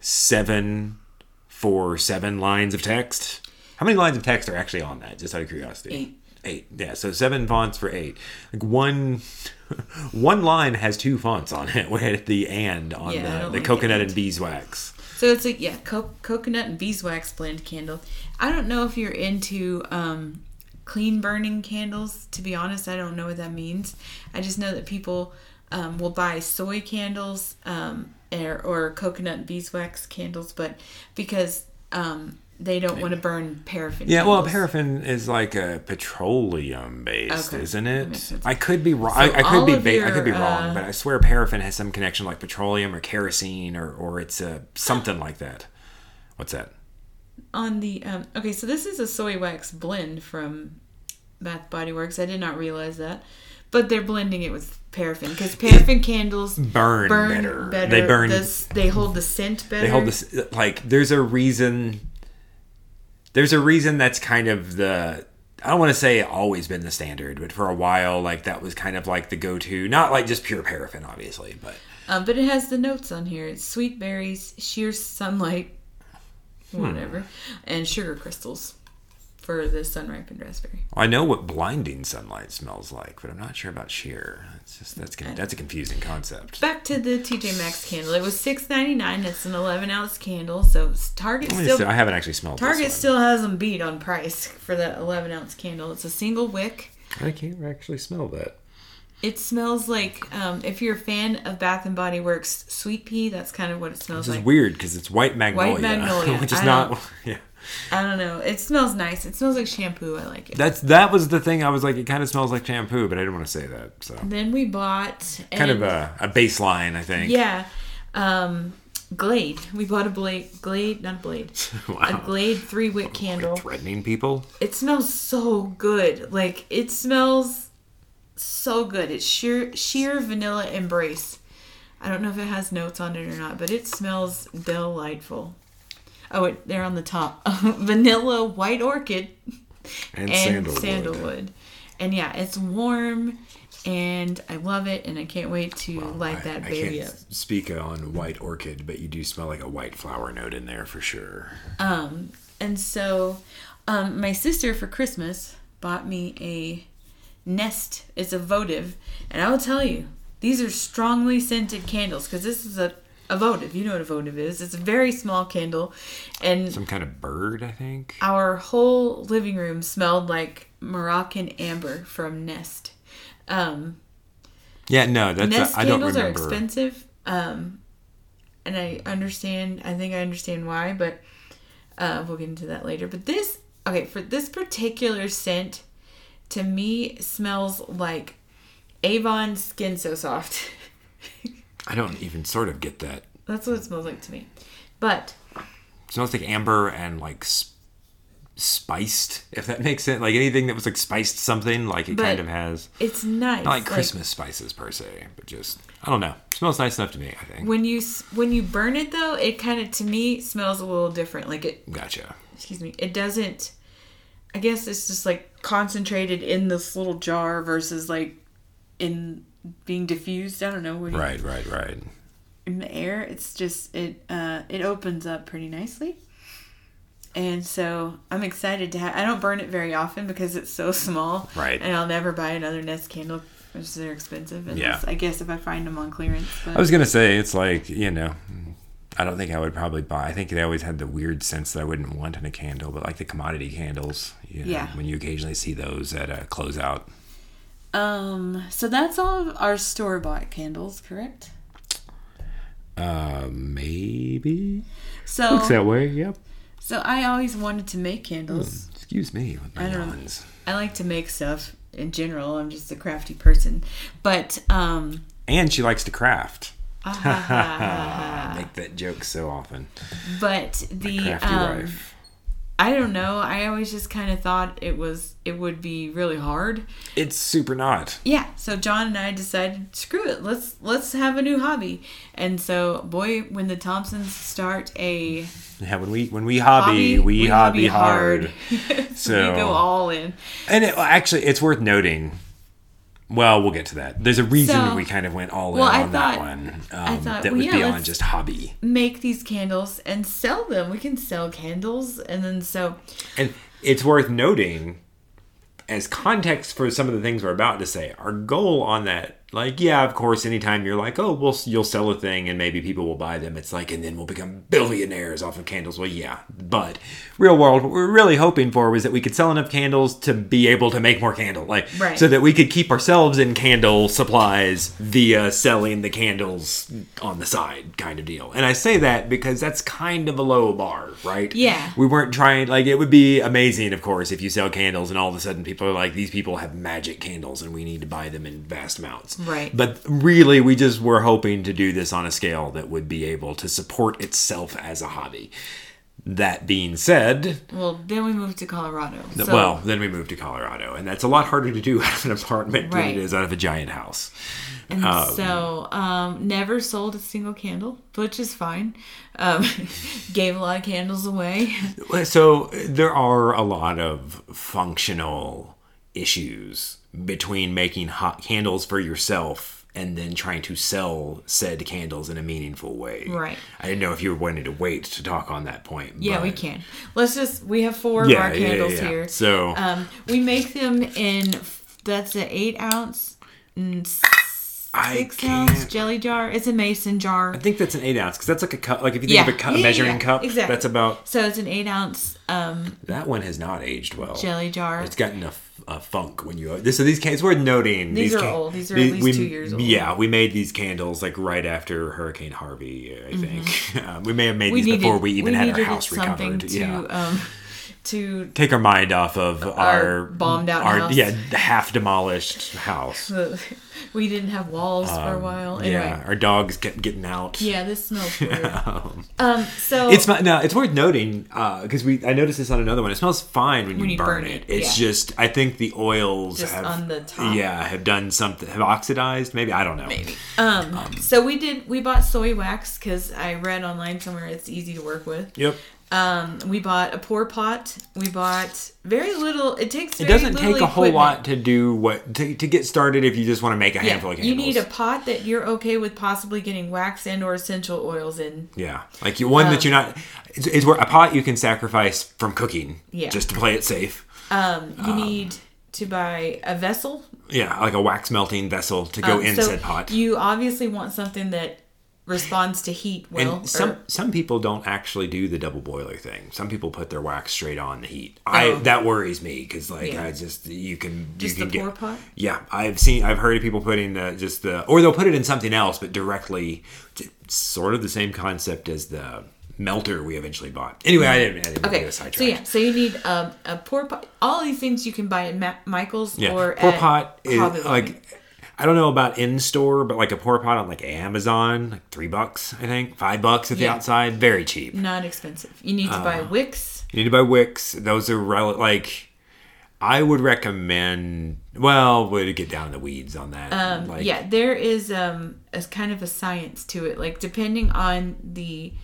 C: seven for seven lines of text. How many lines of text are actually on that? Just out of curiosity.
B: Eight.
C: Eight. Yeah. So seven fonts for eight. Like one. [laughs] One line has two fonts on it, [laughs] with the and on
B: Yeah,
C: the, the
B: like
C: coconut and beeswax.
B: So it's like yeah, co- coconut and beeswax blend candle. I don't know if you're into um, clean burning candles. To be honest, I don't know what that means. I just know that people um, will buy soy candles um, or, or coconut beeswax candles, but because um, they don't want to burn paraffin.
C: Yeah, well, paraffin is like a petroleum based,
B: Okay,
C: isn't it? I could be wrong.
B: So
C: I, I could be ba- I could be wrong,
B: uh,
C: but I swear paraffin has some connection like petroleum or kerosene or or it's a something like that. What's that?
B: on the um, okay so this is a soy wax blend from bath body works i did not realize that but they're blending it with paraffin because paraffin [laughs] candles
C: Burn,
B: burn
C: better.
B: better,
C: They burn.
B: this, they hold the scent better
C: they hold this like. There's a reason. There's a reason that's kind of the. I don't want to say always been the standard, but for a while, like that was kind of like the go-to. Not like just pure paraffin, obviously, but
B: um, but it has the notes on here it's sweet berries sheer sunlight
C: Hmm.
B: whatever and sugar crystals for the sun ripened raspberry.
C: I know what blinding sunlight smells like, but I'm not sure about sheer. It's just that's con- that's a confusing concept.
B: Back to the TJ Maxx candle. It was six ninety nine. It's an eleven ounce candle, so Target still
C: see, I haven't actually smelled
B: Target still has them beat on price for that eleven ounce candle. It's a single wick.
C: I can't actually smell that.
B: It smells like um, if you're a fan of Bath and Body Works sweet pea, that's kind of what it smells
C: This is
B: like.
C: weird because it's white magnolia,
B: magnolia, [laughs]
C: which is not. [laughs] Yeah,
B: I don't know. It smells nice. It smells like shampoo. I like it.
C: that's that was the thing. I was like, it kind of smells like shampoo, but I didn't want to say that. So
B: then we bought
C: kind of a, a baseline, I think.
B: yeah, um, Glade. We bought a blade Glade, not a blade, [laughs] a Glade three wick candle.
C: Threatening people.
B: It smells so good. Like it smells so good. It's sheer sheer vanilla embrace. I don't know if it has notes on it or not, but it smells delightful. Oh, it, they're on the top. [laughs] vanilla white orchid
C: And,
B: and
C: sandalwood.
B: sandalwood. And yeah, it's warm and I love it and I can't wait to light
C: I,
B: that
C: I can't
B: up.
C: speak on white orchid, but you do smell like a white flower note in there for sure.
B: Um, And so, um, my sister for Christmas bought me a Nest. It's a votive, and I will tell you, these are strongly scented candles because this is a a votive. You know what a votive is? It's a very small candle, and
C: Some kind of bird, I think.
B: our whole living room smelled like Moroccan amber from Nest. Um,
C: Yeah, no, that's
B: Nest
C: I don't
B: candles are expensive, um, and I understand. I think I understand why, but uh, we'll get into that later. But this, okay, for this particular scent, to me smells like Avon Skin So Soft. [laughs]
C: I don't even sort of get that.
B: That's what it smells like to me. But
C: It smells like amber and like s- spiced, if that makes sense. Like anything that was like spiced something, like it
B: But
C: kind of has.
B: it's nice.
C: Not like Christmas spices per se, but just I don't know. It smells nice enough to me. I think.
B: when you s- when you burn it though, it kind of to me smells a little different. Like it
C: Gotcha.
B: excuse me, it doesn't. I guess it's just like concentrated in this little jar versus like in being diffused. I don't know. What do you-
C: Right, right, right.
B: In the air, it's just it. Uh, it opens up pretty nicely, and so I'm excited to have. I don't burn it very often because it's so [laughs] small.
C: Right.
B: And I'll never buy another Nest candle because they're expensive. And
C: Yeah.
B: I guess if I find them on clearance. But
C: I was gonna say it's like you know. I don't think I would probably buy. I think they always had the weird sense that I wouldn't want in a candle, but like the commodity candles, you know,
B: Yeah.
C: when you occasionally see those at a closeout.
B: Um. So that's all of our store bought candles, correct?
C: Uh, maybe
B: So
C: looks that way. Yep.
B: So I always wanted to make candles.
C: Excuse me with my
B: I don't-
C: yawns.
B: I like to make stuff in general. I'm just a crafty person. But um
C: And she likes to craft. I [laughs] make that joke so often.
B: but the
C: Crafty
B: um,
C: wife.
B: I don't know. I always just kind of thought it was it would be really hard.
C: It's super not.
B: Yeah. So John and I decided, screw it. Let's let's have a new hobby. And so, boy, when the Thompsons start a
C: Yeah, when we when we hobby,
B: hobby,
C: we, hobby, hard. [laughs] So-
B: we go all in.
C: And it, actually, it's worth noting. Well, we'll get to that. There's a reason
B: So-
C: we kind of went all
B: Well,
C: in
B: I
C: on that one. Um,
B: I thought,
C: that
B: well,
C: was
B: yeah,
C: beyond just hobby.
B: Make these candles and sell them. We can sell candles, and then so
C: And it's worth noting, as context for some of the things we're about to say, our goal on that, like, yeah, of course, anytime you're like, oh, well, you'll sell a thing and maybe people will buy them, it's like, and then we'll become billionaires off of candles. Well, yeah, but real world, what we're really hoping for was that we could sell enough candles to be able to make more candle, like,
B: Right.
C: so that we could keep ourselves in candle supplies via selling the candles on the side, kind of deal. And I say that because that's kind of a low bar, right?
B: Yeah.
C: we weren't trying like it would be amazing of course if you sell candles and all of a sudden people are like these people have magic candles and we need to buy them in vast amounts
B: Right.
C: but really we just were hoping to do this on a scale that would be able to support itself as a hobby that being said
B: well, then we moved to Colorado. So,
C: well then we moved to colorado and that's a lot harder to do [laughs] out of an apartment than
B: Right.
C: it is out of a giant house
B: And so, um, never sold a single candle, which is fine. Um, [laughs] gave a lot of candles away.
C: So there are a lot of functional issues between making hot candles for yourself and then trying to sell said candles in a meaningful way.
B: Right.
C: I didn't know if you were wanting to wait to talk on that point.
B: Yeah, we can. Let's just we have four
C: Yeah,
B: of our
C: yeah,
B: candles
C: yeah.
B: here.
C: So-
B: um, we make them in that's an eight ounce and
C: I
B: six ounce jelly jar. It's a mason jar.
C: I think that's an eight ounce because that's like a cup. Like if you think of a, cup,
B: Yeah, yeah,
C: measuring cup,
B: Exactly.
C: that's about.
B: So it's an eight ounce um,
C: That one has not aged well.
B: jelly jar.
C: It's gotten a, a funk when you. This, so these cans, worth noting.
B: These are
C: can-
B: old. These are at least
C: we-
B: two years old.
C: Yeah, we made these candles like right after Hurricane Harvey. I think um, [laughs] we may have made
B: Mm-hmm. we
C: these
B: needed,
C: before we even had our house recovered.
B: to
C: yeah.
B: um, to
C: Take our mind off of our,
B: bombed out
C: our
B: house.
C: yeah half demolished house. [laughs]
B: we didn't have walls for a while. Anyway,
C: Um, Yeah, our dogs kept getting out.
B: yeah, this smells [laughs] weird. um, so
C: It's not, no. It's worth noting because we I noticed this on another one. It smells fine when,
B: When
C: you,
B: you
C: burn,
B: burn
C: it.
B: it,
C: It's
B: yeah.
C: just I think the oils
B: Just
C: have
B: on the top.
C: Yeah, have done something. Have oxidized. Maybe I don't know.
B: Maybe. Um, so we did. We bought soy wax because I read online somewhere it's easy to work with.
C: Yep.
B: Um, we bought a pour pot. We bought very little. It takes.
C: It doesn't take a whole
B: equipment.
C: lot to do what to, to get started if you just want to make a
B: Yeah,
C: handful of candles.
B: you need a pot that you're okay with possibly getting wax and or essential oils in.
C: yeah, like you one that you're not. It's, it's where a pot you can sacrifice from cooking.
B: Yeah.
C: Just to play it safe.
B: Um, you need to buy a vessel.
C: Yeah, like a wax melting vessel to go
B: Um,
C: in
B: so
C: said pot.
B: You obviously want something that responds to heat well.
C: and some
B: or-
C: some people don't actually do the double boiler thing. Some people put their wax straight on the heat. I
B: Oh.
C: that worries me because like
B: Yeah.
C: I just you can
B: Just
C: you
B: the
C: can
B: pour
C: get
B: pot?
C: yeah. I've seen I've heard of people putting the just the or they'll put it in something else, but directly sort of the same concept as the melter we eventually bought. Anyway, I didn't. I didn't
B: Okay,
C: get
B: so yeah, so you need um, a pour pot. All these things you can buy at Ma- Michael's
C: Yeah,
B: or
C: pour pot is
B: Hobby Lobby.
C: I don't know about in store, but like a pour pot on like Amazon, like three bucks, I think, five bucks at the
B: Yeah.
C: outside, very cheap.
B: not expensive. You need to buy
C: Uh,
B: wicks.
C: You need to buy wicks. Those are rel- like I would recommend. Well, we'd get down the weeds on that.
B: Um,
C: like,
B: yeah, there is um, a kind of a science to it. Like depending on the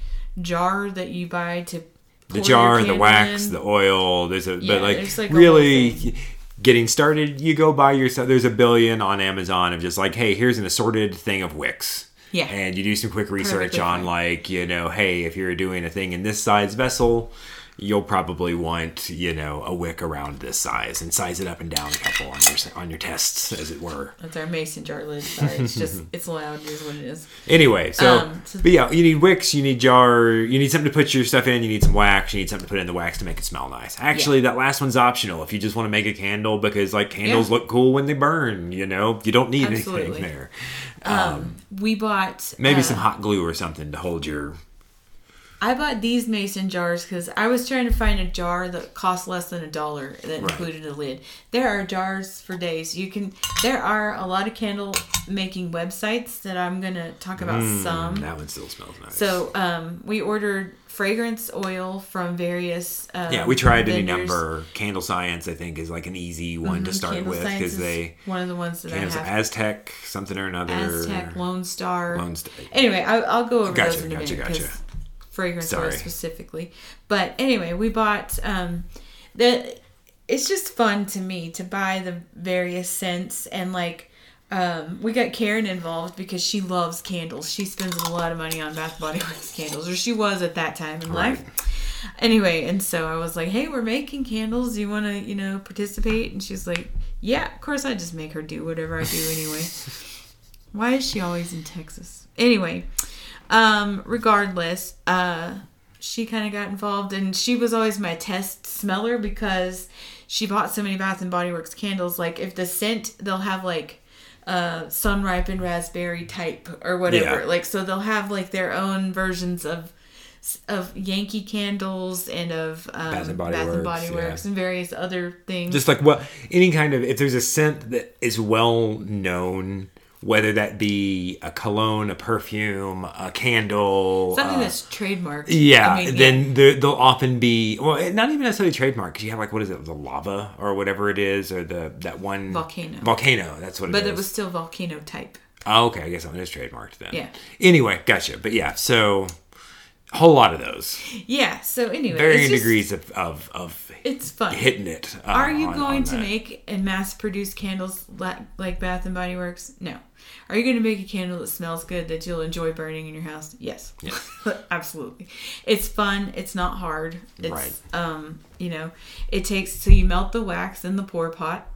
B: jar that you buy to
C: the jar, the wax,
B: in.
C: the oil. There's a
B: Yeah,
C: but like,
B: like,
C: really getting started. You go buy yourself. There's a billion on Amazon of just like, hey, here's an assorted thing of wicks.
B: Yeah.
C: and you do some quick research
B: Perfectly
C: on
B: fine.
C: like you know, hey, if you're doing a thing in this size vessel. You'll probably want, you know, a wick around this size and size it up and down a couple on your on your tests, as it were.
B: That's our mason jar lid. Sorry, it's just [laughs] it's loud. Is what it is.
C: Anyway, so,
B: Um, so-
C: but yeah, you need wicks, you need jar, you need something to put your stuff in, you need some wax, you need something to put in the wax to make it smell nice. Actually, that last one's optional if you just want to make a candle because like candles
B: Yeah.
C: look cool when they burn. You know, you don't need
B: Absolutely.
C: anything there.
B: We bought
C: Maybe
B: uh,
C: some hot glue or something to hold your.
B: I bought these mason jars because I was trying to find a jar that cost less than a dollar that
C: Right.
B: included a lid. There are jars for days. You can. There are a lot of candle making websites that I'm gonna talk about some.
C: Mm, That one still smells nice.
B: So um, we ordered fragrance oil from various. Um,
C: yeah, we tried any
B: vendors.
C: number. Candle Science, I think, is like an easy one to start
B: Candle
C: with because they.
B: one of the ones that
C: Candles,
B: I have.
C: Aztec, something or another.
B: Aztec, Lone Star.
C: Lone Star.
B: Anyway, I, I'll go over
C: Gotcha,
B: those in a
C: gotcha,
B: minute
C: gotcha.
B: Fragrance
C: Sorry.
B: specifically. But anyway, we bought um, the. It's just fun to me to buy the various scents and like. Um, we got Karen involved because she loves candles. She spends a lot of money on Bath Body Works candles, or she was at that time in
C: Right.
B: life. Anyway, and so I was like, "Hey, we're making candles. Do you want to, you know, participate?" And she's like, "Yeah, of course." I just make her do whatever I do anyway. [laughs] Why is she always in Texas? Anyway, um, regardless, uh, she kind of got involved, and she was always my test smeller because she bought so many Bath and Body Works candles. Like, if the scent, they'll have like uh, sun ripened raspberry type or whatever.
C: Yeah.
B: Like, so they'll have like their own versions of of Yankee candles and of um,
C: Bath and Body Works, yeah.
B: Works and various other things.
C: just like well any kind of if there's a scent that is well known whether that be a cologne a perfume a candle
B: Something
C: uh,
B: that's trademarked.
C: yeah
B: I mean,
C: then there they'll often be well not even necessarily trademarked because you have like what is it the lava or whatever it is or the that one
B: Volcano.
C: volcano that's what it
B: But it was still volcano type.
C: oh, okay i guess it is trademarked then
B: Yeah.
C: anyway gotcha but yeah so A whole lot of those.
B: Yeah. So anyway,
C: Varying
B: it's just-
C: degrees of, of, of
B: It's fun.
C: hitting it. uh,
B: Are you
C: on-
B: going
C: on
B: to
C: that.
B: make and mass produce candles la- like Bath and Body Works? No. Are you going to make a candle that smells good that you'll enjoy burning in your house? Yes. [laughs] Absolutely. It's fun. It's not hard. It's,
C: Right.
B: Um, you know, it takes so you melt the wax in the pour pot.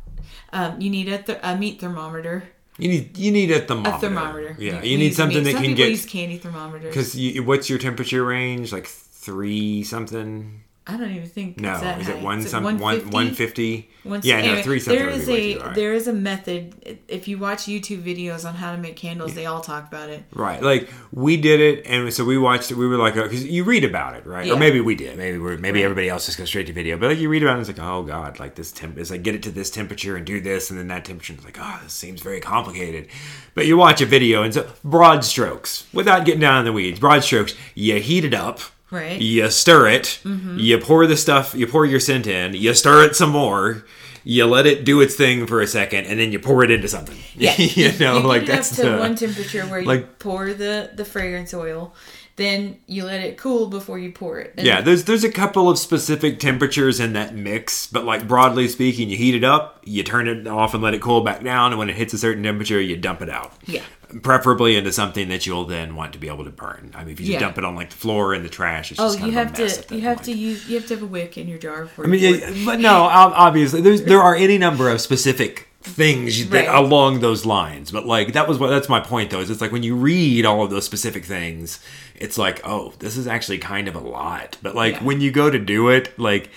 B: Um, you need a, th- a meat thermometer.
C: You need you need a thermometer.
B: A thermometer.
C: Yeah,
B: We
C: you need something that
B: Some
C: can get
B: use candy thermometers.
C: because you, what's your temperature range? Like three something.
B: I don't even think
C: No, is
B: high.
C: it one
B: Is
C: some one
B: 150?
C: one fifty? Yeah, no, three something.
B: There
C: way
B: a there is a method. If you watch YouTube videos on how to make candles, they all talk about it.
C: Right, like we did it, and so we watched it. We were like, uh, because you read about it, right?
B: Yeah.
C: Or maybe we did. Maybe we're maybe
B: Right.
C: everybody else just goes straight to video. But like you read about it, and it's like, oh god, like this temp. is like get it to this temperature and do this, and then that temperature. It's like, oh, this seems very complicated. But you watch a video, and so broad strokes, without getting down in the weeds. Broad strokes, you heat it up.
B: Right.
C: You stir it. Mm-hmm. You pour the stuff. You pour your scent in. You stir it some more. You let it do its thing for a second, and then you pour it into something. [laughs]
B: Yeah.
C: you know,
B: you
C: like that's
B: up to
C: the,
B: one temperature where you
C: like-
B: pour the the fragrance oil, then you let it cool before you pour it. And
C: Yeah, there's there's a couple of specific temperatures in that mix, but like broadly speaking, you heat it up, you turn it off and let it cool back down, and when it hits a certain temperature, you dump it out.
B: Yeah.
C: Preferably into something that you'll then want to be able to burn. I mean, if you just
B: Yeah.
C: dump it on like the floor in the trash, it's
B: Oh,
C: just kind
B: you
C: of
B: have
C: a mess
B: to
C: at that
B: you have
C: point.
B: to use you have to have a wick in your jar before
C: I mean,
B: it.
C: yeah, but no, obviously, there's [laughs] there are any number of specific things that,
B: Right.
C: along those lines. But like that was what that's my point though. Is it's like when you read all of those specific things, it's like, oh, this is actually kind of a lot. But like
B: Yeah.
C: when you go to do it, like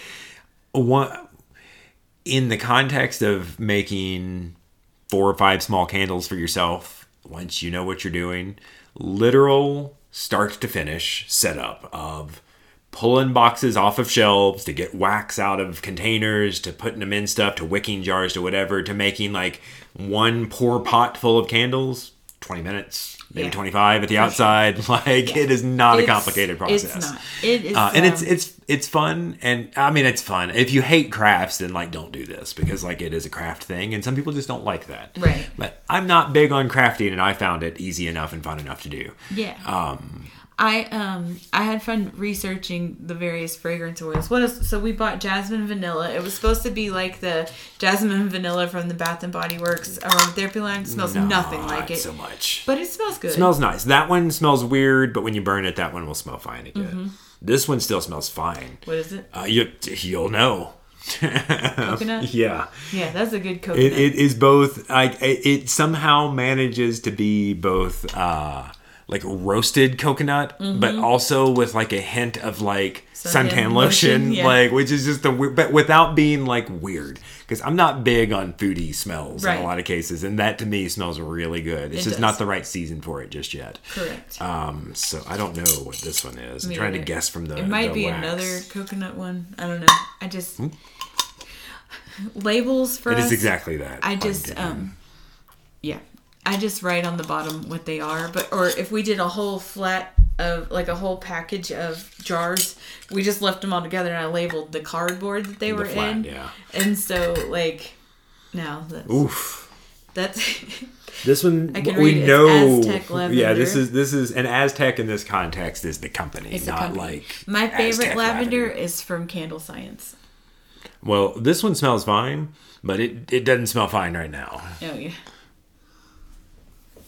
C: one in the context of making four or five small candles for yourself, once you know what you're doing, literal start to finish setup of pulling boxes off of shelves to get wax out of containers to putting them in stuff to wicking jars to whatever to making like one pour pot full of candles 20 minutes maybe
B: Yeah.
C: 25 at the outside. [laughs] Like it is not a complicated process.
B: It's not. It is
C: uh, and it's
B: um,
C: it's it's fun. And i mean it's fun. If you hate crafts then like don't do this because like it is a craft thing. And some people just don't like that.
B: Right.
C: but i'm not big on crafting and i found it easy enough and fun enough to do.
B: Yeah.
C: um
B: I um I had fun researching the various fragrance oils. What is so we bought jasmine vanilla. It was supposed to be like the jasmine vanilla from the Bath and Body Works aromatherapy line. It smells nothing like it,
C: so much
B: but it smells good.
C: smells nice that one smells weird but when you burn it that one will smell fine again
B: Mm-hmm.
C: this one still smells fine
B: what is it?
C: uh, you, you'll know [laughs]
B: Coconut.
C: yeah
B: Yeah, that's a good coconut.
C: it, it is both like it, it somehow manages to be both uh like roasted coconut but also with like a hint of like
B: Suntan
C: suntan, lotion,
B: lotion, yeah.
C: like which is just the weird but without being like weird because i'm not big on foodie smells in a lot of cases and that to me smells really good it's
B: It
C: just
B: does.
C: not the right season for it just yet
B: Correct.
C: um so i don't know what this one is i'm
B: Me
C: trying to guess from the
B: it might
C: the
B: be
C: wax.
B: another coconut one. I don't know. I just labels for
C: it
B: us.
C: is exactly that
B: I just um yeah. I just write on the bottom what they are, but or if we did a whole flat of like a whole package of jars, we just left them all together and I labeled the cardboard that they
C: The
B: were
C: flat,
B: in.
C: yeah.
B: And so like now that's
C: oof
B: that's [laughs]
C: This one we
B: read it. It's
C: know.
B: Aztec
C: yeah, this is this is an Aztec in this context is the company,
B: it's
C: not
B: company.
C: like
B: my favorite
C: Aztec
B: lavender, is from Candle Science.
C: Well, this one smells fine, but it it doesn't smell fine right now.
B: Oh yeah.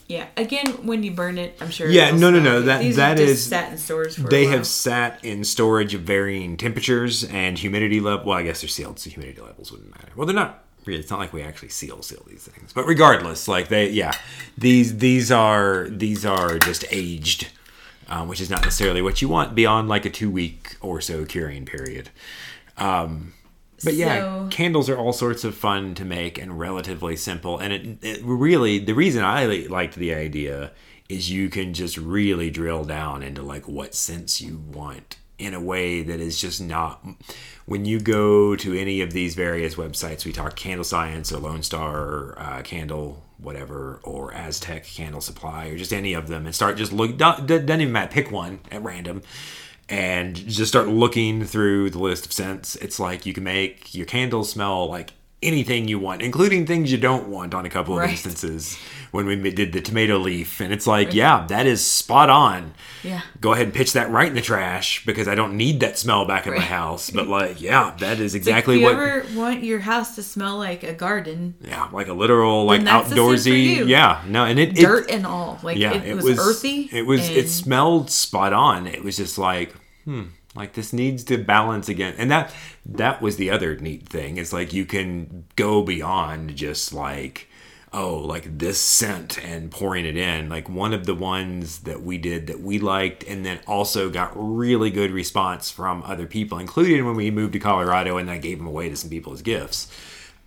B: Yeah. Again, when you burn it, I'm sure.
C: Yeah, no, no, no, that-
B: These
C: that
B: have just sat in stores for.
C: They
B: a while.
C: have sat in storage of varying temperatures and humidity level. Well, I guess they're sealed, so humidity levels wouldn't matter. Well, they're not. really It's not like we actually seal seal these things, but regardless, like they, yeah, these these are these are just aged, um, which is not necessarily what you want beyond like a two week or so curing period. Um, but yeah,
B: So-
C: candles are all sorts of fun to make and relatively simple. And it, it really, the reason I liked the idea is you can just really drill down into like what scents you want in a way that is just not. When you go to any of these various websites, we talk Candle Science or Lone Star uh, Candle, whatever, or Aztec Candle Supply, or just any of them, and start just look. Don't, doesn't even matter. Pick one at random and just start looking through the list of scents. It's like you can make your candles smell like anything you want, including things you don't want on a couple of
B: Right.
C: instances when we did the tomato leaf. And it's like, yeah, that is spot on.
B: Yeah.
C: Go ahead and pitch that right in the trash because I don't need that smell back in my house. But [laughs] like, yeah, that is
B: Like,
C: exactly
B: if you
C: what.
B: ever want your house to smell like a garden,
C: yeah, like a literal like
B: that's the same for
C: outdoorsy. Yeah, no, and it, it
B: dirt and all, like
C: yeah,
B: it, was, earthy.
C: It was. It smelled spot on. It was just like, hmm, like this needs to balance again. And that that was the other neat thing. It's like you can go beyond just like, oh, like this scent and pouring it in. Like one of the ones that we did that we liked, and then also got really good response from other people, including when we moved to Colorado, and I gave them away to some people as gifts.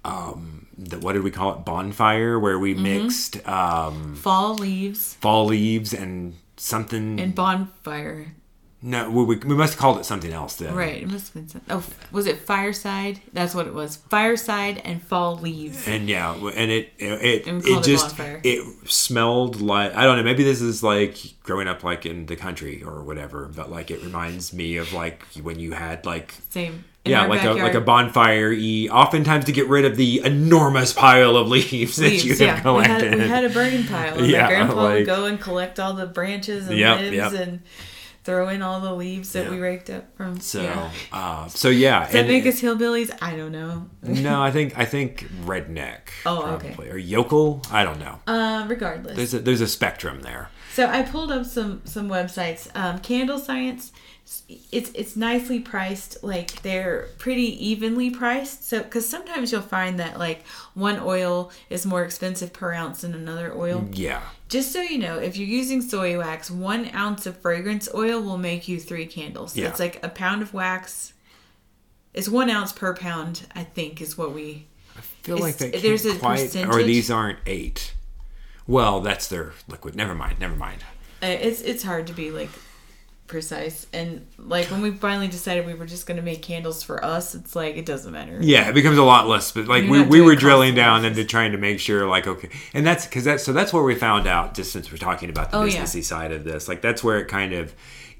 C: Um, the, what did we call it? Bonfire, where we
B: Mm-hmm.
C: mixed um,
B: fall leaves
C: fall leaves and something.
B: and bonfire.
C: No, we, we must have called it something else then.
B: Right, it must have been. something. oh, was it fireside? That's what it was. Fireside and fall leaves.
C: And yeah, and it it
B: And
C: it,
B: we it
C: just
B: bonfire.
C: it smelled like I don't know. Maybe this is like growing up like in the country or whatever. But like it reminds me of like when you had like
B: Same. In
C: yeah, like a like a bonfire. E oftentimes to get rid of the enormous pile of leaves, that you
B: leaves.
C: have
B: Yeah, we had, we had a burning pile. [laughs]
C: Yeah,
B: my grandpa
C: like-
B: would go and collect all the branches and
C: Yep,
B: limbs
C: yep.
B: and throw in all the leaves that
C: Yeah.
B: we raked up from.
C: so
B: yeah.
C: uh, [laughs] so yeah,
B: Does that
C: and-
B: make us hillbillies? I don't know. [laughs]
C: no, I think I think redneck.
B: Oh, okay.
C: or yokel. I don't know.
B: Uh, regardless.
C: There's a, there's a spectrum there.
B: So I pulled up some some websites. Um, Candle Science, it's it's nicely priced. Like they're pretty evenly priced. So because sometimes you'll find that like one oil is more expensive per ounce than another oil.
C: Yeah.
B: Just so you know, if you're using soy wax, one ounce of fragrance oil will make you three candles.
C: Yeah.
B: It's like a pound of wax. It's one ounce per pound, I think, is what we.
C: I feel like that
B: there's a
C: quite, or these aren't eight. Well, that's their liquid. Never mind. Never mind.
B: Uh, it's it's hard to be like precise and like when we finally decided we were just going to make candles for us it's like it doesn't matter
C: Yeah, it becomes a lot less. But like
B: You're
C: we, we were drilling down into trying to make sure, like okay, and that's because that's so that's where we found out. Just since we're talking about the
B: Oh, yeah.
C: businessy side of this, like that's where it kind of.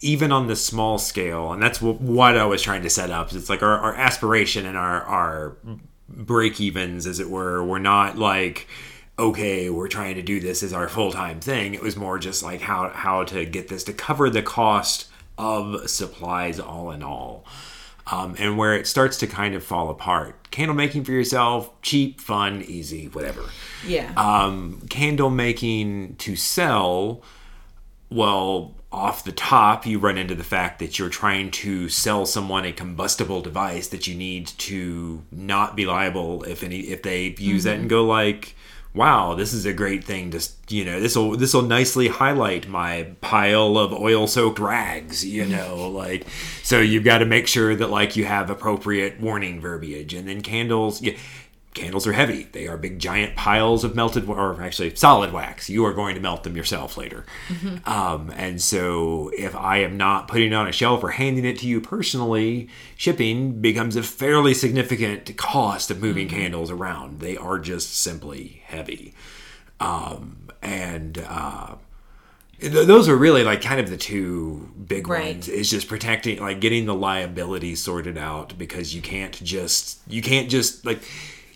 C: Even on the small scale, and that's what, what I was trying to set up. It's like our, our aspiration and our our break evens, as it were, were not like okay, we're trying to do this as our full time thing. It was more just like how how to get this to cover the cost of supplies all in all. Um, and where it starts to kind of fall apart. Candle making for yourself, cheap, fun, easy, whatever.
B: yeah
C: Um, candle making to sell, well, off the top, you run into the fact that you're trying to sell someone a combustible device that you need to not be liable if any if they use that and go like, "Wow, this is a great thing to you know this will this will nicely highlight my pile of oil soaked rags." You mm-hmm. know, like so you've got to make sure that like you have appropriate warning verbiage, and then candles. Yeah, Candles are heavy. They are big, giant piles of melted, or actually solid wax. You are going to melt them yourself later. Um, and so, if I am not putting it on a shelf or handing it to you personally, shipping becomes a fairly significant cost of moving candles around. They are just simply heavy. Um, and uh, th- those are really like kind of the two big
B: Right.
C: ones is just protecting like getting the liability sorted out because you can't just you can't just like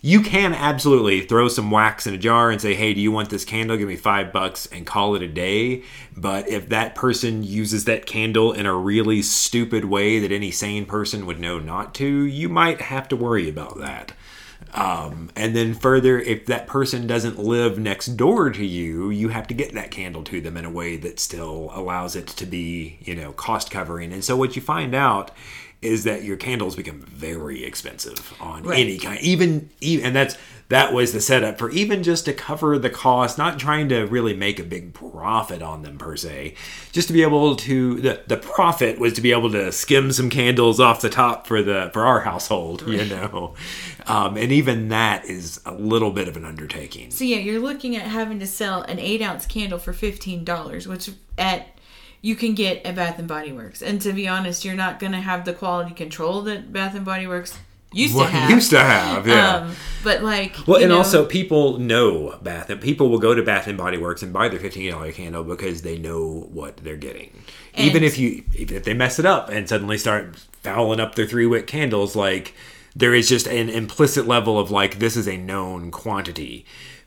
C: you can absolutely throw some wax in a jar and say hey do you want this candle? Give me five bucks and call it a day. But if that person uses that candle in a really stupid way that any sane person would know not to you might have to worry about that. Um, and then further, if that person doesn't live next door to you, you have to get that candle to them in a way that still allows it to be, you know, cost covering. And so what you find out is that your candles become very expensive on
B: Right.
C: any kind, even, even, and that's that was the setup for even just to cover the cost, not trying to really make a big profit on them per se, just to be able to the the profit was to be able to skim some candles off the top for the for our household, you know, um, and even that is a little bit of an undertaking.
B: so yeah you're looking at having to sell an eight ounce candle for $15 which at you can get at bath and body works and to be honest you're not going to have the quality control that bath and body works used
C: Well,
B: to have
C: used to have, yeah.
B: um, but like
C: Well, and
B: know,
C: also people know Bath and people will go to Bath and Body Works and buy their fifteen dollar candle because they know what they're getting. even if you even if they mess it up and suddenly start fouling up their three wick candles, like there is just an implicit level of like this is a known quantity.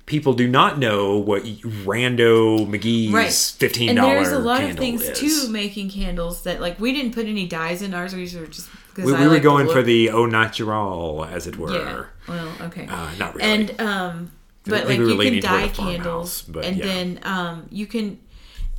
C: People do not know what Rando McGee's
B: right
C: fifteen
B: and
C: dollar
B: there's a lot of things
C: is.
B: too making candles that like we didn't put any dyes in ours we were just because
C: we, we were going for the au natural, as it were.
B: yeah well okay
C: Uh, not really.
B: and um but like you can dye candles
C: but
B: and
C: yeah.
B: then um you can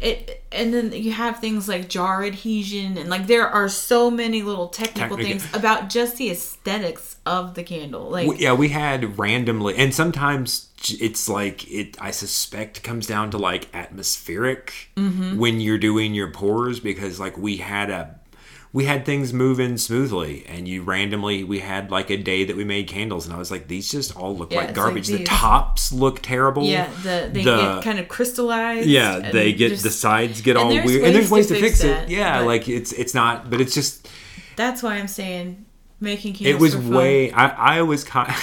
B: it and then you have things like jar adhesion and like there are so many little technical things about just the aesthetics of the candle like
C: We- yeah, we had randomly, and sometimes it's like it. I suspect comes down to like atmospheric
B: Mm-hmm.
C: when you're doing your pours because like we had a. We had things moving smoothly, and you randomly. We had like a day that we made candles, and I was like, "These just all look
B: Yeah,
C: like
B: it's like
C: garbage." the tops look terrible.
B: yeah the they
C: The-
B: get kind of crystallized
C: yeah, they get
B: just-
C: the sides get all weird, and there's ways
B: to fix,
C: it.
B: that,
C: Yeah, like it's it's not, but it's just
B: that's why i'm saying making candles
C: it was way I, I was kind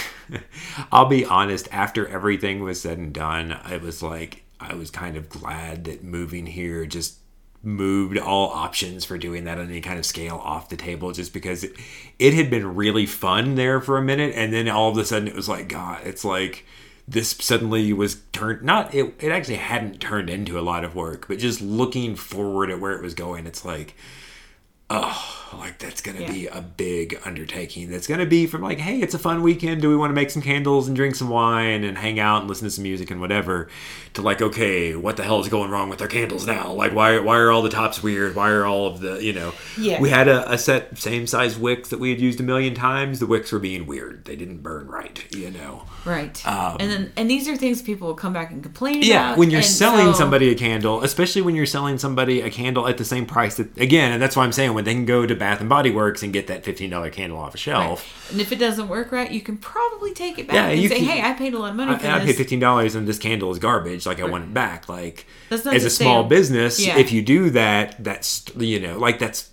C: [laughs] i'll be honest after everything was said and done it was like i was kind of glad that moving here just moved all options for doing that on any kind of scale off the table just because it, it had been really fun there for a minute and then all of a sudden it was like god it's like this suddenly was turned not it, it actually hadn't turned into a lot of work but just looking forward at where it was going it's like like that's gonna
B: Yeah.
C: be a big undertaking. That's gonna be from like, hey, it's a fun weekend. Do we want to make some candles and drink some wine and hang out and listen to some music and whatever? To like, okay, what the hell is going wrong with our candles now? Like, why why are all the tops weird? Why are all of the you know?
B: Yeah.
C: We had a, a set same size wicks that we had used a million times. The wicks were being weird. They didn't burn right. You know.
B: right and then and these are things people will come back and complain
C: Um, Yeah,
B: about
C: when you're
B: and
C: selling
B: so-
C: somebody a candle, especially when you're selling somebody a candle at the same price that again, and that's why I'm saying when they can go to Bath and Body Works and get that fifteen dollar candle off a shelf.
B: and if it doesn't work right you can probably take it back
C: Yeah,
B: and say
C: can-
B: hey i paid a lot of money for
C: I, I
B: this
C: paid fifteen dollars and this candle is garbage. Like I want it back. Like as a small business,
B: Yeah.
C: if you do that, that's you know like that's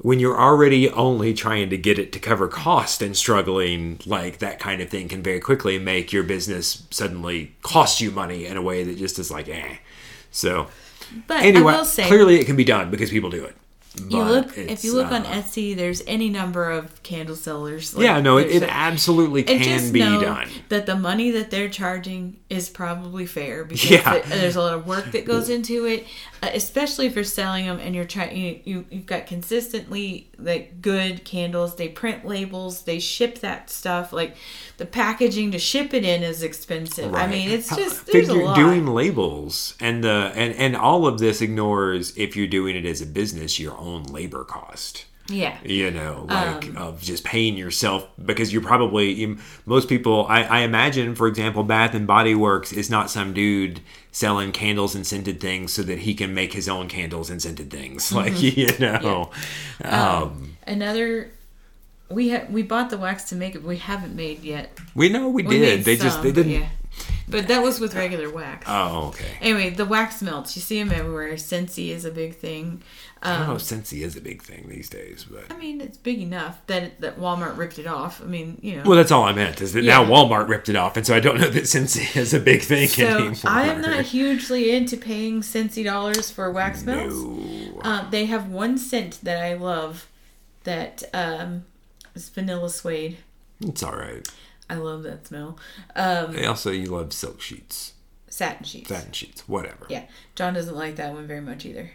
C: when you're already only trying to get it to cover cost and struggling like that kind of thing can very quickly make your business suddenly cost you money in a way that just is like eh so
B: but
C: anyway
B: i will say
C: clearly it can be done because people do it
B: you look if you look on
C: uh,
B: Etsy, there's any number of candle sellers. like,
C: yeah no it, it absolutely
B: and
C: can be done
B: that the money that they're charging is probably fair because [laughs]
C: Yeah.
B: th- there's a lot of work that goes into it, Uh, especially if you're selling them and you're trying. You, you you've got consistently like good candles. They print labels. They ship that stuff. Like the packaging to ship it in is expensive. I mean, it's
C: How-
B: just [laughs] there's lot.
C: doing labels and the and and all of this ignores if you're doing it as a business your own labor cost
B: yeah.
C: you know like
B: Um,
C: of just paying yourself because you're probably you, most people I, I imagine for example bath and body works is not some dude selling candles and scented things so that he can make his own candles and scented things [laughs] like [laughs] you know um,
B: Another. We ha- we bought the wax to make it. but We haven't made yet.
C: we know we,
B: We
C: did they just they didn't
B: Yeah. But that was with regular wax.
C: oh okay
B: Anyway, the wax melts. You see them everywhere. Scentsy is a big thing.
C: I don't know
B: Um,
C: if Scentsy is a big thing these days but
B: I mean, it's big enough that that Walmart ripped it off. I mean, you know.
C: Well, that's all I meant is that now Walmart ripped it off, and so I don't know that Scentsy [laughs] is a big thing
B: so
C: anymore.
B: I am not hugely into paying Scentsy dollars for wax melts.
C: No.
B: Um, they have one scent that I love that um, is vanilla suede.
C: It's all right.
B: I love that smell. Um,
C: And also, you love silk sheets,
B: satin sheets.
C: satin sheets, whatever.
B: Yeah, John doesn't like that one very much either.